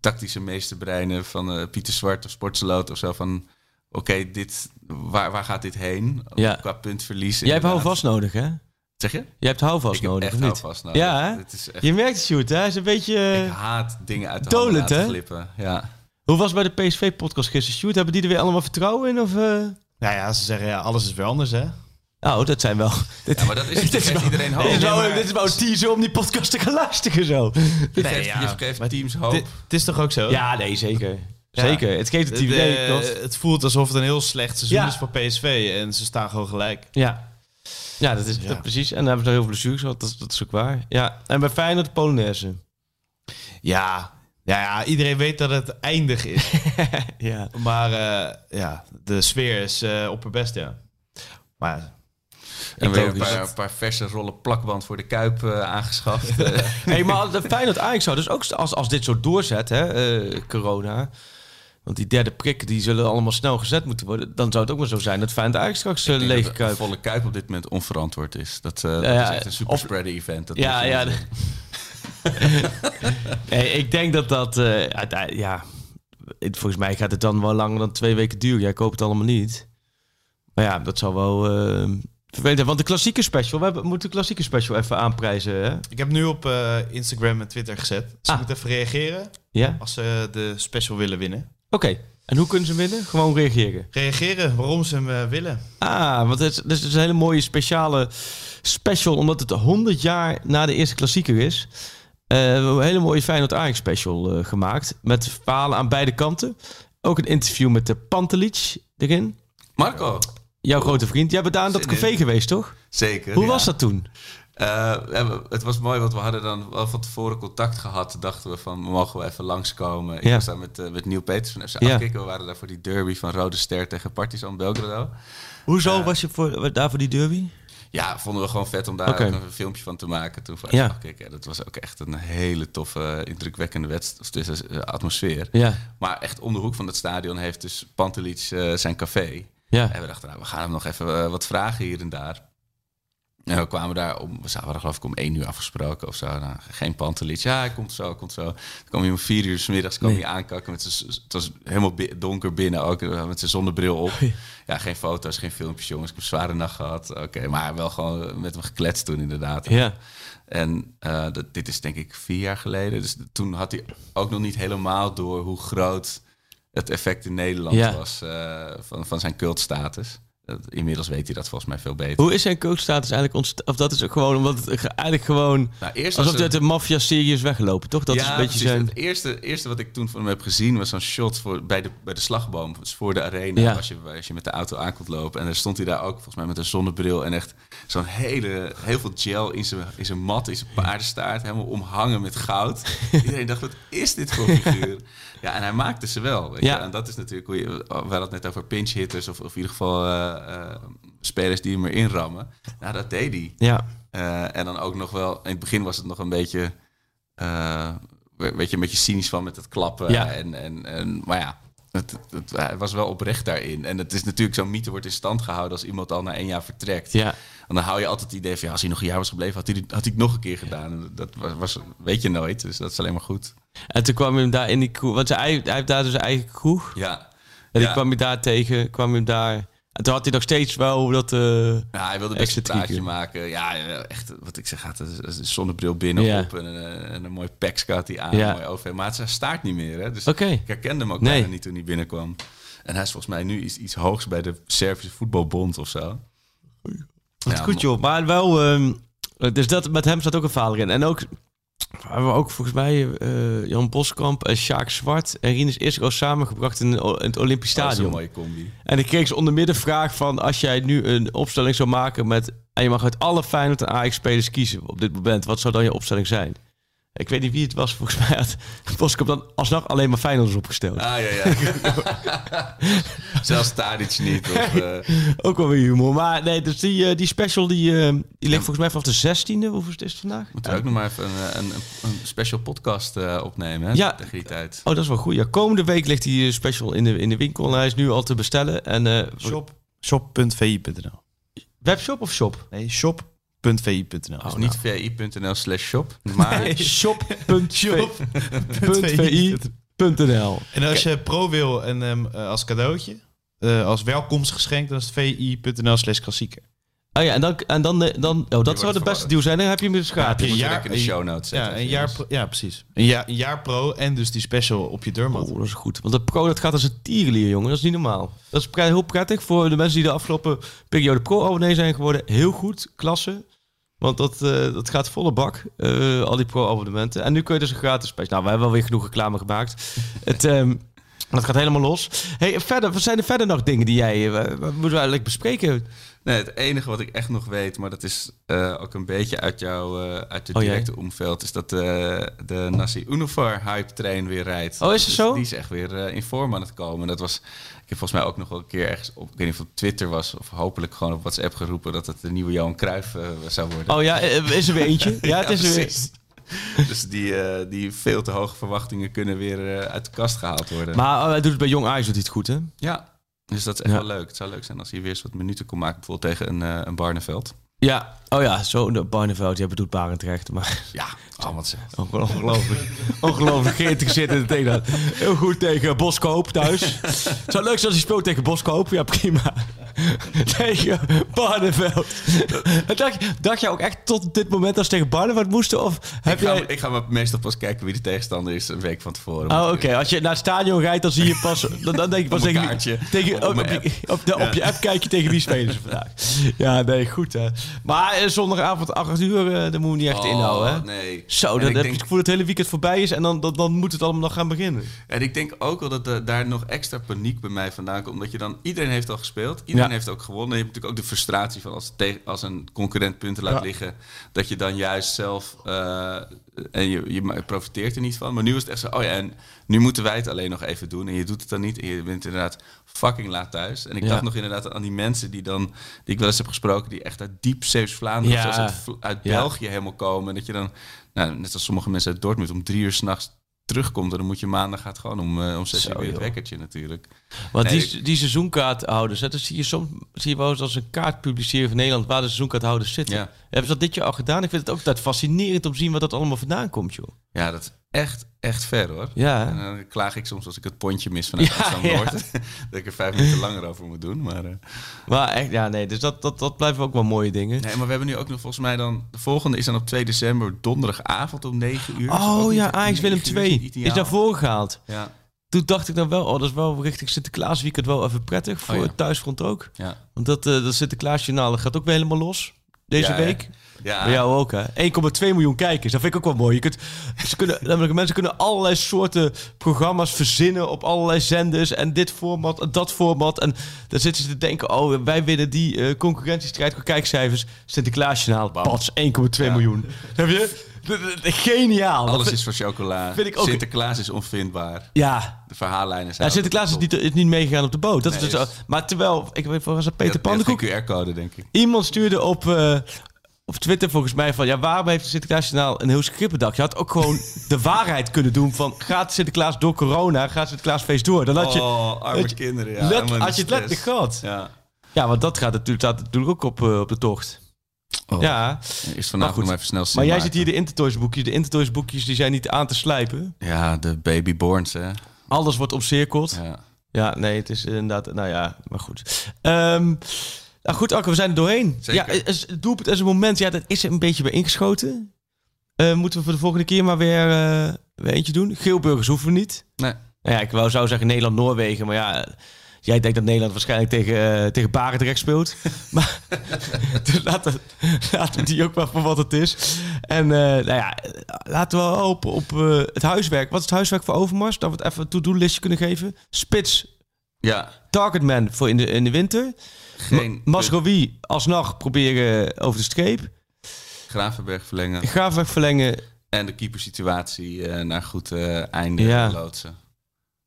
tactische meesterbreinen... van Pieter Zwart of Sportsloot of zo van... Oké, dit, waar, waar gaat dit heen? Ja. Qua puntverlies. Jij hebt houvast nodig hè? Zeg je? Jij hebt houvast ik heb nodig, echt of niet? houvast nodig. Ja, hè? Het is echt, Je merkt het, Sjoerd, hè? Hij is een beetje... ik haat dingen uit de Dolend, handen glippen. Ja. Hoe was het bij de PSV-podcast gisteren, Sjoerd? Hebben die er weer allemaal vertrouwen in? Of, eh? Nou ja, ze zeggen ja, alles is weer anders, hè? Nou, dat zijn wel... Dit, (laughs) ja, maar dat is, (laughs) dit geeft wel- iedereen hoop. dit is wel, maar- dit is wel een teaser om die podcast te gaan luisteren zo. Je Nee, geeft, ja. je geeft teams hoop. Dit- Het is toch ook zo? Ja, nee, zeker. Ja. Zeker. Het geeft het idee. dat- het voelt alsof het een heel slecht seizoen Ja. is voor PSV. En ze staan gewoon gelijk. Ja. Ja, dat is Ja. dat precies. En dan hebben ze er heel veel blessures gehad. Dat, is- dat is ook waar. Ja. En bij Feyenoord de Polonaise. Ja. Ja, ja, iedereen weet dat het eindig is. (laughs) ja. maar eh, ja, de sfeer is eh, op haar best, ja. Maar en weer een logisch. paar, een paar verse rollen plakband voor de Kuip eh, aangeschaft. (laughs) Hey, maar de Feyenoord Ajax zou dus ook als, als dit zo doorzet, hè, eh, corona. Want die derde prik, die zullen allemaal snel gezet moeten worden. Dan zou het ook maar zo zijn dat Feyenoord Ajax straks uh, leeg. Een volle Kuip op dit moment onverantwoord is. Dat, eh, dat Ja, is echt een super of- spreader event. Dat Ja, ja. (laughs) Nee, ik denk dat dat, eh, ja, volgens mij gaat het dan wel langer dan twee weken duren. Jij koopt het allemaal niet. Maar ja, dat zal wel vervelend zijn. Want de klassieke special, we hebben, moeten de klassieke special even aanprijzen, hè? ik heb nu op eh, Instagram en Twitter gezet. Ze Ah. moeten even reageren Ja? als ze de special willen winnen. Oké. En hoe kunnen ze winnen? Gewoon reageren. Reageren waarom ze hem eh, willen. Ah, want het is, het is een hele mooie speciale special, omdat het 100 jaar na de eerste klassieker is. Eh, we hebben een hele mooie Feyenoord Ajax special eh, gemaakt. Met verhalen aan beide kanten. Ook een interview met de Pantelic erin. Marco, Jouw grote vriend. Jij bent daar in dat café geweest, toch? zeker. Hoe ja. was dat toen? Eh, het was mooi, want we hadden dan wel van tevoren contact gehad. Dachten we van, mogen we even langskomen. Ik Ja. was daar met, eh, met Neil Peters van FC Ja. Afkikken. We waren daar voor die derby van Rode Ster tegen Partizan Belgrado. Hoezo was je voor, daar voor die derby? Ja, vonden we gewoon vet om daar ook een filmpje van te maken. Toen van Ja. Afkikken. Dat was ook echt een hele toffe, indrukwekkende wedstrijd. Dus, eh, atmosfeer. Ja, Maar echt om de hoek van het stadion heeft dus Pantelic eh, zijn café. ja. En we dachten, nou, we gaan hem nog even eh, wat vragen hier en daar. En we kwamen daar om, we hadden geloof ik om één uur afgesproken of zo. Nou, geen Pantelic. Ja, hij komt zo, komt zo. Toen kwam hij om vier uur 's middags kwam Nee. hij aankakken. Met zijn, het was helemaal donker binnen ook, eh, met zijn zonnebril op. Ja, geen foto's, geen filmpjes, jongens. Ik heb een zware nacht gehad. Oké, maar wel gewoon met hem gekletst toen inderdaad. Ja, En eh, dat, dit is denk ik vier jaar geleden. Dus toen had hij ook nog niet helemaal door hoe groot het effect in Nederland Ja. was eh, van, van zijn cultstatus. Inmiddels weet hij dat volgens mij veel beter. Hoe is zijn coachstatus eigenlijk ontstaan? Of dat is ook gewoon omdat het ge- eigenlijk gewoon... Nou, eerst Alsof het- uit de maffia-serie is weggelopen, toch? Dat ja, is een beetje precies. zijn... Het eerste, eerste wat ik toen van hem heb gezien was zo'n shot voor, bij, de, bij de slagboom. Dus voor de arena, Ja. als, je, als je met de auto aan komt lopen. En dan stond hij daar ook volgens mij met een zonnebril. En echt zo'n hele, heel veel gel in zijn, in zijn mat, in zijn paardenstaart. Helemaal omhangen met goud. (laughs) Iedereen dacht, wat is dit voor figuur? (laughs) Ja, en hij maakte ze wel. Weet Ja. je? En dat is natuurlijk hoe je... We hadden het net over pinch hitters. Of, of in ieder geval eh, eh, spelers die hem erin rammen. Nou, dat deed hij. Ja, Eh, en dan ook nog wel, in het begin was het nog een beetje, weet je, een beetje cynisch van met het klappen. Ja. En, en, en, maar ja, het, het, was wel oprecht daarin. En het is natuurlijk, zo'n mythe wordt in stand gehouden als iemand al na één jaar vertrekt. ja. En dan hou je altijd het idee van, ja, als hij nog een jaar was gebleven, had hij, had hij het nog een keer gedaan. En dat was, was, weet je nooit, dus dat is alleen maar goed. En toen kwam je hem daar in die kroeg... Want hij, hij heeft daar dus zijn eigen kroeg. Ja. En Ja. kwam je daar tegen, kwam je hem daar... En toen had hij nog steeds wel dat... eh, Ja, hij wilde best een praatje maken. Ja, echt, wat ik zeg, had een zonnebril binnenop en, een, en een mooi had hij aan, Ja. een mooi OV. Maar het staart niet meer, hè. Dus Oké. ik herkende hem ook Nee. bijna niet toen hij binnenkwam. En hij is volgens mij nu iets, iets hoogs bij de Servische Voetbalbond of zo. Wat Ja, goed joh, maar wel... ehm, dus dat, met hem staat ook een verhaal in. En ook... We hebben ook volgens mij eh, Jan Boskamp en Sjaak Zwart en Rinus Isco samengebracht in, in het Olympisch Dat is een Stadion. mooie combi. En ik kreeg ze onder de vraag van... als jij nu een opstelling zou maken met... en je mag uit alle Feyenoord en Ajax-spelers kiezen op dit moment... wat zou dan je opstelling zijn? Ik weet niet wie het was, volgens mij had Boskop dan alsnog alleen maar Feyenoorders opgesteld. Ah, ja, ja. (laughs) Zelfs Tadic niet. Of, eh, Ook wel weer humor. Maar nee, dus die, eh, die special die, eh, die ligt volgens mij vanaf de 16e. Hoeveel is het vandaag? moeten we ook nog maar even een, een, een special podcast eh, opnemen, hè? Ja. Tegen die tijd. Oh, dat is wel goed. Ja, komende week ligt die special in de, in de winkel. En hij is nu al te bestellen. En, eh, Shop. Shop.vi.nl. Webshop of shop? Nee, shop.vi.nl. Oh, Dus niet vi.nl slash shop, maar (laughs) shop.vi.nl (laughs) En als je pro wil en ehm, eh, als cadeautje, eh, als welkomstgeschenk, dan is het vi.nl slash klassieker. Oh ja, en dan, en dan, eh, dan oh, dat zou de beste deal zijn. Dan heb je hem dus Ja, een jaar- in de show notes zetten. Ja, een jaar, pro- ja, precies. Een jaar, een jaar pro en dus die special op je deurmat. Oh, dat is goed. Want de pro dat gaat als een tierenlier, jongen. Dat is niet normaal. Dat is heel prettig voor de mensen die de afgelopen periode pro-abonnee zijn geworden. Heel goed, klasse. Want dat, eh, dat gaat volle bak, eh, al die pro-abonnementen. En nu kun je dus een gratis. Nou, we hebben wel weer genoeg reclame gemaakt. (laughs) Het, ehm, dat gaat helemaal los. Hey, verder, wat zijn er verder nog dingen die jij... eh, wat moeten we eigenlijk bespreken? Nee, het enige wat ik echt nog weet, maar dat is ook een beetje uit jouw uit de Oh, directe omveld, is dat eh, de Nasi Unifor hype train weer rijdt. Oh, is het Dus zo? Die is echt weer in vorm aan het komen. Dat was, heb volgens mij ook nog wel een keer ergens op, ik weet niet of op Twitter was of hopelijk gewoon op WhatsApp geroepen dat het de nieuwe Johan Cruijff eh, zou worden. Oh ja, eh, is er weer eentje? (laughs) Ja, het is er weer... Dus die, eh, die veel te hoge verwachtingen kunnen weer uit de kast gehaald worden. Maar hij doet het bij Jong Ajax doet hij het goed, hè? ja, dus dat is echt Ja. wel leuk. Het zou leuk zijn als hij weer eens wat minuten kon maken, bijvoorbeeld tegen een, een Barneveld. Ja, oh ja, zo, de Barneveld, ja, bedoelt Barendrecht, maar... Ja, oh, wat zeg. (laughs) Ongelooflijk. Ongelooflijk geïnteresseerd in het tegen. Heel goed tegen Boskoop thuis. Het zou leuk zijn als hij speelt tegen Boskoop. Ja, prima. (laughs) tegen Barneveld. (laughs) dacht, je- dacht je ook echt tot dit moment als ze tegen Barneveld moesten? Of heb ik, ga, jij... ik ga meestal pas kijken wie de tegenstander is een week van tevoren. Oh, oké. Als je naar het stadion rijdt, dan zie je pas... Dan, dan denk je pas tegen... Op op, je- op je app kijk je tegen wie spelen ze vandaag. Ja, nee, goed hè. Maar eh, zondagavond 8 uur, eh, daar moeten we niet echt inhouden hè. Oh, nee. Zo, ik heb je denk- het gevoel dat het hele weekend voorbij is en dan, dan, dan moet het allemaal nog gaan beginnen. En ik denk ook wel dat er daar nog extra paniek bij mij vandaan komt. Omdat je dan... Iedereen heeft al gespeeld. Iedereen Ja. heeft ook gewonnen. Je hebt natuurlijk ook de frustratie van als, tegen, als een concurrent punten laat Ja. liggen. Dat je dan juist zelf... en je, je profiteert er niet van. Maar nu is het echt zo... Oh ja, en nu moeten wij het alleen nog even doen. En je doet het dan niet. En je bent inderdaad fucking laat thuis. En ik Ja. dacht nog inderdaad aan die mensen die dan... Die ik wel eens heb gesproken. Die echt uit diep Zeeuws-Vlaanderen... Ja. uit, uit Ja. België helemaal komen. En dat je dan... Nou, net als sommige mensen uit Dortmund om drie uur s'nachts terugkomt. En dan moet je maandag gaat gewoon om, eh, om zes Zo, uur weer het wekkertje natuurlijk. Want Nee, die, die seizoenkaarthouders, hè, dat zie je soms zie je wel eens als een kaart publiceren van Nederland waar de seizoenkaarthouders zitten. Ja. Hebben ze dat dit jaar al gedaan? Ik vind het ook altijd fascinerend om te zien waar dat allemaal vandaan komt, joh. Ja, dat echt, echt ver hoor. Ja, En dan klaag ik soms als ik het pontje mis vanuit Ja, Amsterdam-Noord. (laughs) dat ik er vijf minuten langer over moet doen. Maar, eh, maar echt, ja, nee, dus dat, dat, dat blijven ook wel mooie dingen. nee, maar we hebben nu ook nog volgens mij dan... De volgende is dan op 2 december donderdagavond om 9 uur. Ook Oh ja, Ajax Willem 9 uur 2 niet is voren gehaald. Ja, Toen dacht ik dan wel, oh, dat is wel richting Sinterklaasweekend wel even prettig voor Oh, ja. het thuisfront ook. ja. Want dat, eh dat Sinterklaasjournaal gaat ook weer helemaal los deze Ja, hè? Ja, Bij jou ook, hè? 1,2 miljoen kijkers. Dat vind ik ook wel mooi. Je kunt, ze kunnen, namelijk, mensen kunnen allerlei soorten programma's verzinnen op allerlei zenders. En dit format en dat format. En dan zitten ze te denken, oh, wij winnen die eh, concurrentiestrijd qua kijkcijfers. Sinterklaasjournaal, pats, 1,2 Ja. miljoen. Heb je? Geniaal. Alles is voor chocola. vind ik ook- Sinterklaas is onvindbaar. Ja, De verhaallijnen zijn... ja Sinterklaas is niet, is niet meegegaan op de boot. Dat Nee, is dus, is- maar terwijl, ik weet top. Peter Pandenkoek. geen QR-code, denk ik. Iemand stuurde op, eh, op Twitter volgens mij van... ja, waarom heeft het Sinterklaasjournaal een heel schippendak? Je had ook gewoon de (laughs) waarheid kunnen doen van... gaat Sinterklaas door corona, gaat Sinterklaasfeest door? Dan had je, oh, arme had je- kinderen. Ja, let- had de je het letterlijk gehad. Ja. Ja, want dat gaat natuurlijk, staat natuurlijk ook op, eh, op de tocht. Oh. Ja, Maar vanavond goed. nog even snel maar jij maken. ziet hier de Intertoys boekjes. De Intertoys boekjes die zijn niet aan te slijpen. Ja, de babyborns, hè. Alles wordt omcirkeld. Ja. Ja, nee, het is inderdaad... Nou ja, maar goed. Ehm nou goed, Arco, we zijn er doorheen. Zeker. Ja, is- het doelpunt is een moment. Ja, dat is er een beetje bij ingeschoten. Eh, moeten we voor de volgende keer maar weer, eh, weer eentje doen? Geelburgers hoeven we niet. Nee. Nou ja, ik wou zou zeggen Nederland-Noorwegen. Maar ja, jij denkt dat Nederland waarschijnlijk tegen, uh, tegen Barendrecht speelt. (laughs) maar (laughs) dus laten, we- laten we die ook maar voor wat het is. En eh, nou ja, laten we hopen op het huiswerk. Wat is het huiswerk voor Overmars? Dat we het even een to-do-listje kunnen geven. Spits, Ja, Targetman voor in de, in de winter. Geen Masrowi alsnog proberen over de streep. Gravenberg verlengen. Graafweg verlengen. En de keepersituatie eh naar goed eh, einde Ja. loodsen.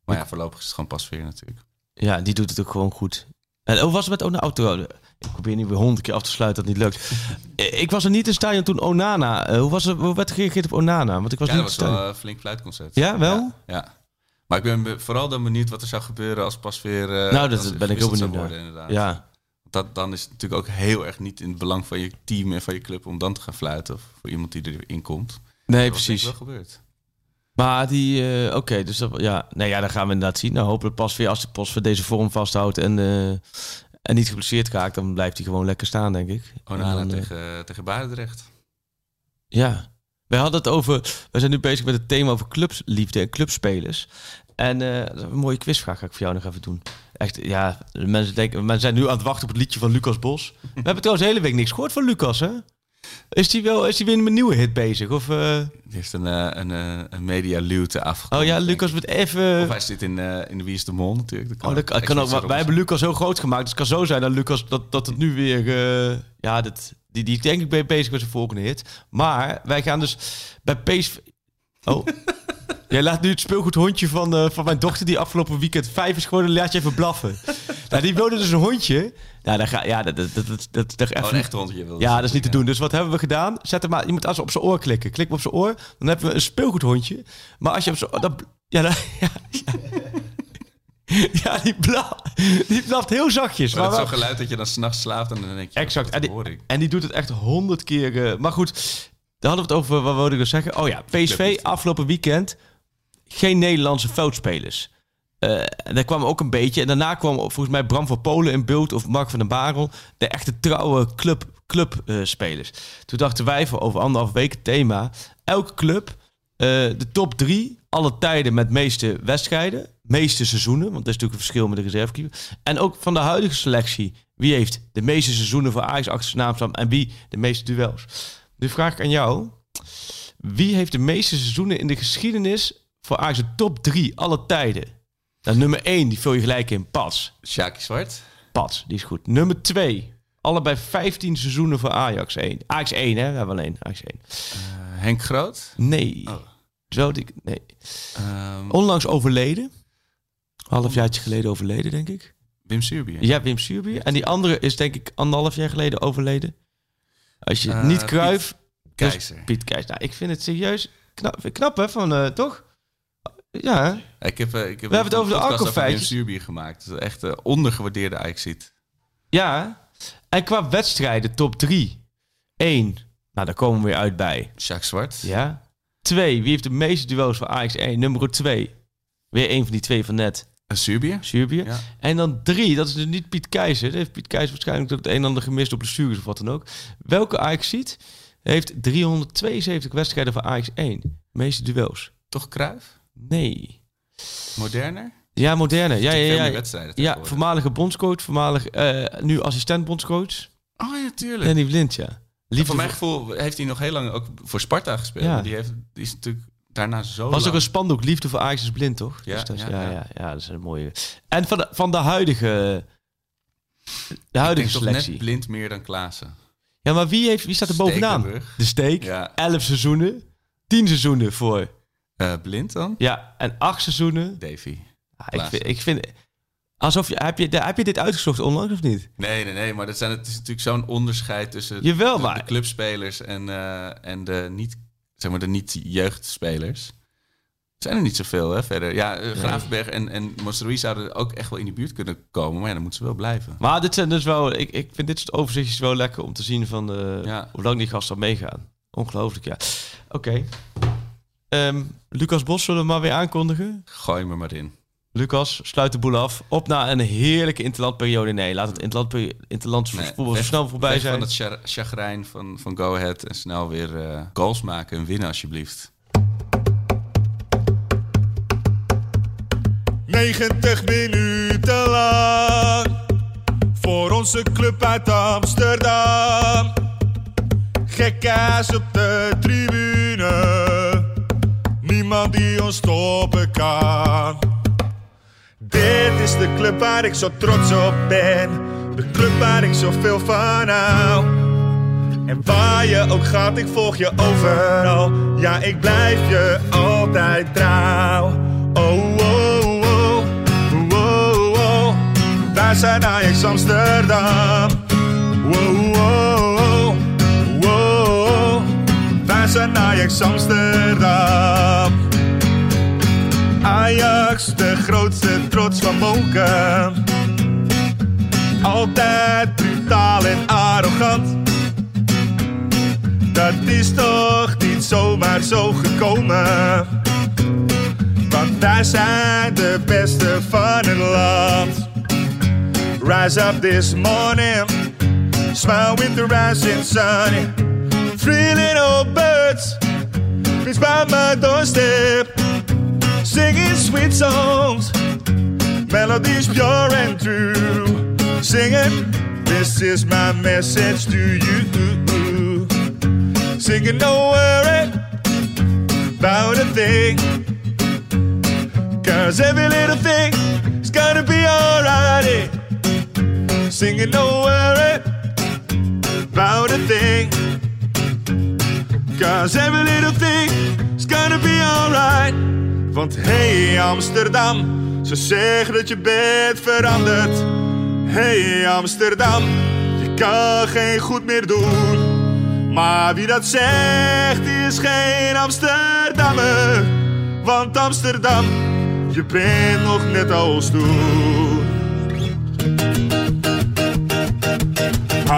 Maar ja, voorlopig is het gewoon pas weer natuurlijk. Ja, die doet het ook gewoon goed. En hoe was het met Onana? Auto? Ik probeer niet weer honderd keer af te sluiten dat niet lukt. Eh, ik was er niet in stadion toen Onana. hoe, was het, hoe werd gereageerd op Onana? Want ik was ja, niet dat was wel een flink fluitconcert. Ja, wel? Ja, ja. Maar ik ben be- vooral dan benieuwd wat er zou gebeuren als pas weer... Nou, dat ben ik heel benieuwd worden, inderdaad. Ja, Dat, dan is het natuurlijk ook heel erg niet in het belang van je team en van je club om dan te gaan fluiten. Of voor iemand die erin komt. nee, Dat precies. wel gebeurd. Maar die, eh, oké, dus dat, ja, nee, ja, dat gaan we inderdaad zien. Nou, hopelijk pas weer als de post voor deze vorm vasthoudt en, eh, en niet geblesseerd raakt, dan blijft hij gewoon lekker staan, denk ik. Onana En dan, eh, tegen, tegen Barendrecht. Ja, wij hadden het over. We zijn nu bezig met het thema over clubsliefde en clubspelers. En eh, dat een mooie quizvraag ga ik voor jou nog even doen. Echt, ja, de mensen, denken, mensen zijn nu aan het wachten op het liedje van Lucas Bos. (laughs) We hebben trouwens de hele week niks gehoord van Lucas, hè? Is die wel, is die weer met een nieuwe hit bezig? Of, Die heeft een, eh, een, een media luwte afgekomen. oh ja, Lucas moet even. Of hij zit in, in de Wie is de Mol natuurlijk. Dat Oh, dat kan, kan ook, maar wij hebben Lucas zo groot gemaakt. Dus het kan zo zijn dat Lucas dat, dat het nu weer. ja, dat, die, die denk ik ben bezig met zijn volgende hit. Maar wij gaan dus bij PSV. Oh. (laughs) Jij laat nu het speelgoedhondje van, eh, van mijn dochter, die afgelopen weekend vijf is geworden, laat je even blaffen. (laughs) nou, die wilde dus een hondje. Nou, dan ga, ja, dat, dat, dat, dat, dat, Oh, een echt hondje wil ja, dat is niet te doen. Dus wat hebben we gedaan? Zet hem maar, je moet als op zijn oor klikken. Klik op zijn oor, dan hebben we een speelgoedhondje. Maar als je op zijn dat, ja, ja, (laughs) ja. Ja, die, bla, die blaft heel zachtjes. Maar Maar dat is zo'n geluid dat je dan s'nachts slaapt en dan denk je... Exact. En die, en die doet het echt honderd keer. eh, maar goed, daar hadden we het over. Wat wilde ik zeggen? Oh ja, PSV afgelopen weekend. Geen Nederlandse veldspelers. Eh en daar kwam ook een beetje. En daarna kwam volgens mij Bram van Polen in beeld. Of Mark van den Barel. De echte trouwe club, clubspelers. Toen dachten wij voor over anderhalf week het thema. Elke club, eh, de top drie, alle tijden met meeste wedstrijden. Meeste seizoenen. Want dat is natuurlijk een verschil met de reservekeeper. En ook van de huidige selectie. Wie heeft de meeste seizoenen voor Ajax achter zijn naam staan en wie de meeste duels? Nu vraag ik aan jou. Wie heeft de meeste seizoenen in de geschiedenis voor Ajax de top 3 alle tijden? Nou, nummer 1, die vul je gelijk in. Pas. Sjaki Zwart? Pas, die is goed. Nummer 2. Allebei 15 seizoenen voor Ajax 1. Ajax 1, hè? We hebben alleen Ajax 1. Eh, Henk Groot? Nee. Oh. Zo, die, nee. Ehm, Onlangs overleden. Halfjaartje geleden overleden, denk ik. Wim Suurbier? Ja, Wim Suurbier. En die andere is denk ik anderhalf jaar geleden overleden. Als je Eh, niet Kruif, Keizer. Piet Keizer. Nou, ik vind het serieus knap, knap hè, van, eh, toch? Ja? Ik heb, eh, ik heb We hebben het over de alcoholfeitjes. Wim Suurbier gemaakt. Dat is echt uh, ondergewaardeerde ajax ziet. ja. En qua wedstrijden, top 3. 1. Nou, daar komen we weer uit bij. Jacques Zwart? Ja. 2. Wie heeft de meeste duels voor Ajax 1? Nummer 2. Weer een van die twee van net. Suurbier. Ja. En dan 3. Dat is dus niet Piet Keizer. Dat heeft Piet Keizer waarschijnlijk het een en ander gemist op blessures of wat dan ook. Welke Ajax ziet heeft 372 wedstrijden voor Ajax 1? Meeste duels. Toch Kruif? Nee. Moderner? Ja, moderne. Ja, ja, ja. Ja, voormalige bondscoach, voormalig eh, nu assistent bondscoach. Oh ja, tuurlijk. Danny Blind, ja. Liefde voor mijn gevoel heeft hij nog heel lang ook voor Sparta gespeeld. Ja. Die, heeft, die is natuurlijk daarna zo was ook een spandoek, liefde voor Ajax is blind, toch? Ja, Dus dat is- ja, ja, ja. dat is een mooie. En van de, van de huidige, de Ik huidige denk toch selectie. net blind meer dan Klaassen. Ja, maar wie, heeft, wie staat er bovenaan? De Steek. Ja. 11 seizoenen, 10 seizoenen voor. Eh, blind dan? Ja, en 8 seizoenen. Davy. Ik, vind, ik vind. Alsof je heb, je. heb je dit uitgezocht onlangs of niet? Nee, nee, nee. Maar dat zijn, het is natuurlijk zo'n onderscheid tussen Jawel, de, maar- de clubspelers en, eh, en de niet, zeg maar, de niet-jeugdspelers. Er zijn er niet zoveel, hè, verder. Ja, eh, Gravenberg en, en Mosrui zouden ook echt wel in die buurt kunnen komen. Maar ja, dan moeten ze wel blijven. Maar dit zijn dus wel. Ik, ik vind dit soort overzichtjes wel lekker om te zien van de, Ja. hoe lang die gasten meegaan. Ongelooflijk, ja. Oké. Ehm, Lucas Bos zullen we maar weer aankondigen. Gooi me maar in. Lucas, sluit de boel af. Op naar een heerlijke interlandperiode. Nee, laat het interland, interlands Nee, voetbal zo snel voorbij weg zijn. van het cha- chagrijn van, van Go Ahead en snel weer eh, goals maken en winnen alsjeblieft. 90 minuten lang voor onze club uit Amsterdam. Gekkaas op de tribune, niemand die ons stoppen kan. Dit is de club waar ik zo trots op ben, de club waar ik zoveel van hou. En waar je ook gaat, ik volg je overal. Ja, ik blijf je altijd trouw. Oh, oh, oh, oh, oh, oh. Wij zijn Ajax Amsterdam. Wow, wow, wow, wow. Wij zijn Ajax Amsterdam. Ajax, de grootste trots van Moken. Altijd brutaal en arrogant. Dat is toch niet zomaar zo gekomen. Want wij zijn de beste van het land. Rise up this morning, smile with the rising sun. Three little birds, fits by my doorstep, singing sweet songs, melodies pure and true. Singing, this is my message to you. Singing, don't worry about a thing. Cause every little thing is gonna be alright. Singing, don't worry about a thing. Cause every little thing is gonna be alright. Want hey Amsterdam, ze zeggen dat je bent veranderd. Hey Amsterdam, je kan geen goed meer doen. Maar wie dat zegt, is geen Amsterdammer. Want Amsterdam, je bent nog net als toen.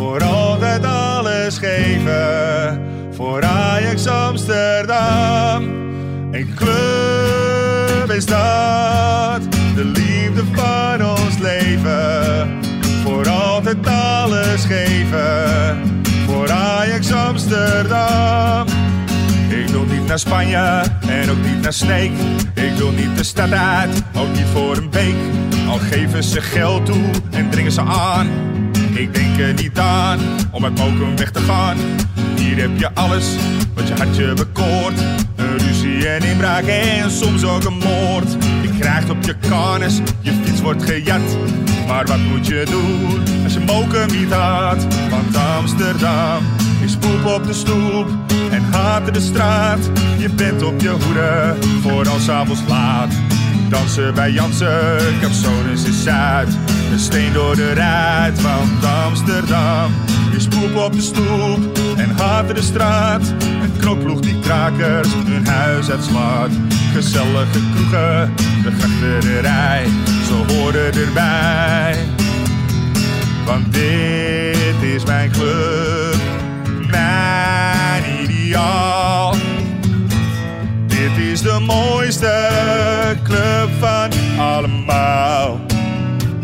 voor altijd alles geven. Voor Ajax Amsterdam. Een club is dat. De liefde van ons leven. Voor altijd alles geven. Voor Ajax Amsterdam. Ik wil niet naar Spanje en ook niet naar Sneek. Ik wil niet de stad uit, ook niet voor een week. Al geven ze geld toe en dringen ze aan. Ik denk er niet aan om uit Mokum weg te gaan. Hier heb je alles wat je hartje bekoort. Een ruzie en inbraak en soms ook een moord. Je krijgt op je karnes, je fiets wordt gejat. Maar wat moet je doen als je Mokum niet had? Want Amsterdam is poep op de stoep en haat de straat. Je bent op je hoede voor als avonds laat. Dansen bij Jansen, Capsones is Zuid. Een steen door de ruit van Amsterdam. Is poep op de stoep en haat de straat. Een knokploeg die krakers hun huis uitslaat. Gezellige kroegen, de grachterij, ze horen erbij. Want dit is mijn club, mijn ideaal. Dit is de mooiste club van allemaal.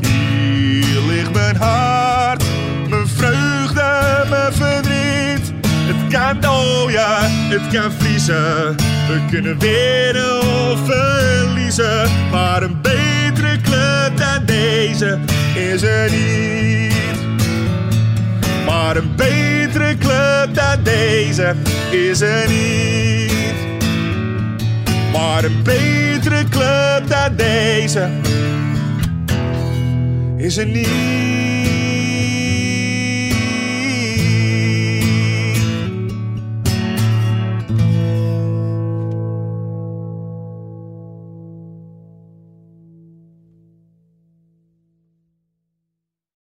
Hier ligt mijn hart, mijn vreugde, mijn verdriet. Het kan, oh ja, het kan vriezen. We kunnen winnen of verliezen. Maar een betere club dan deze is er niet. Maar een betere club dan deze is er niet. Maar een betere club dan deze is er niet.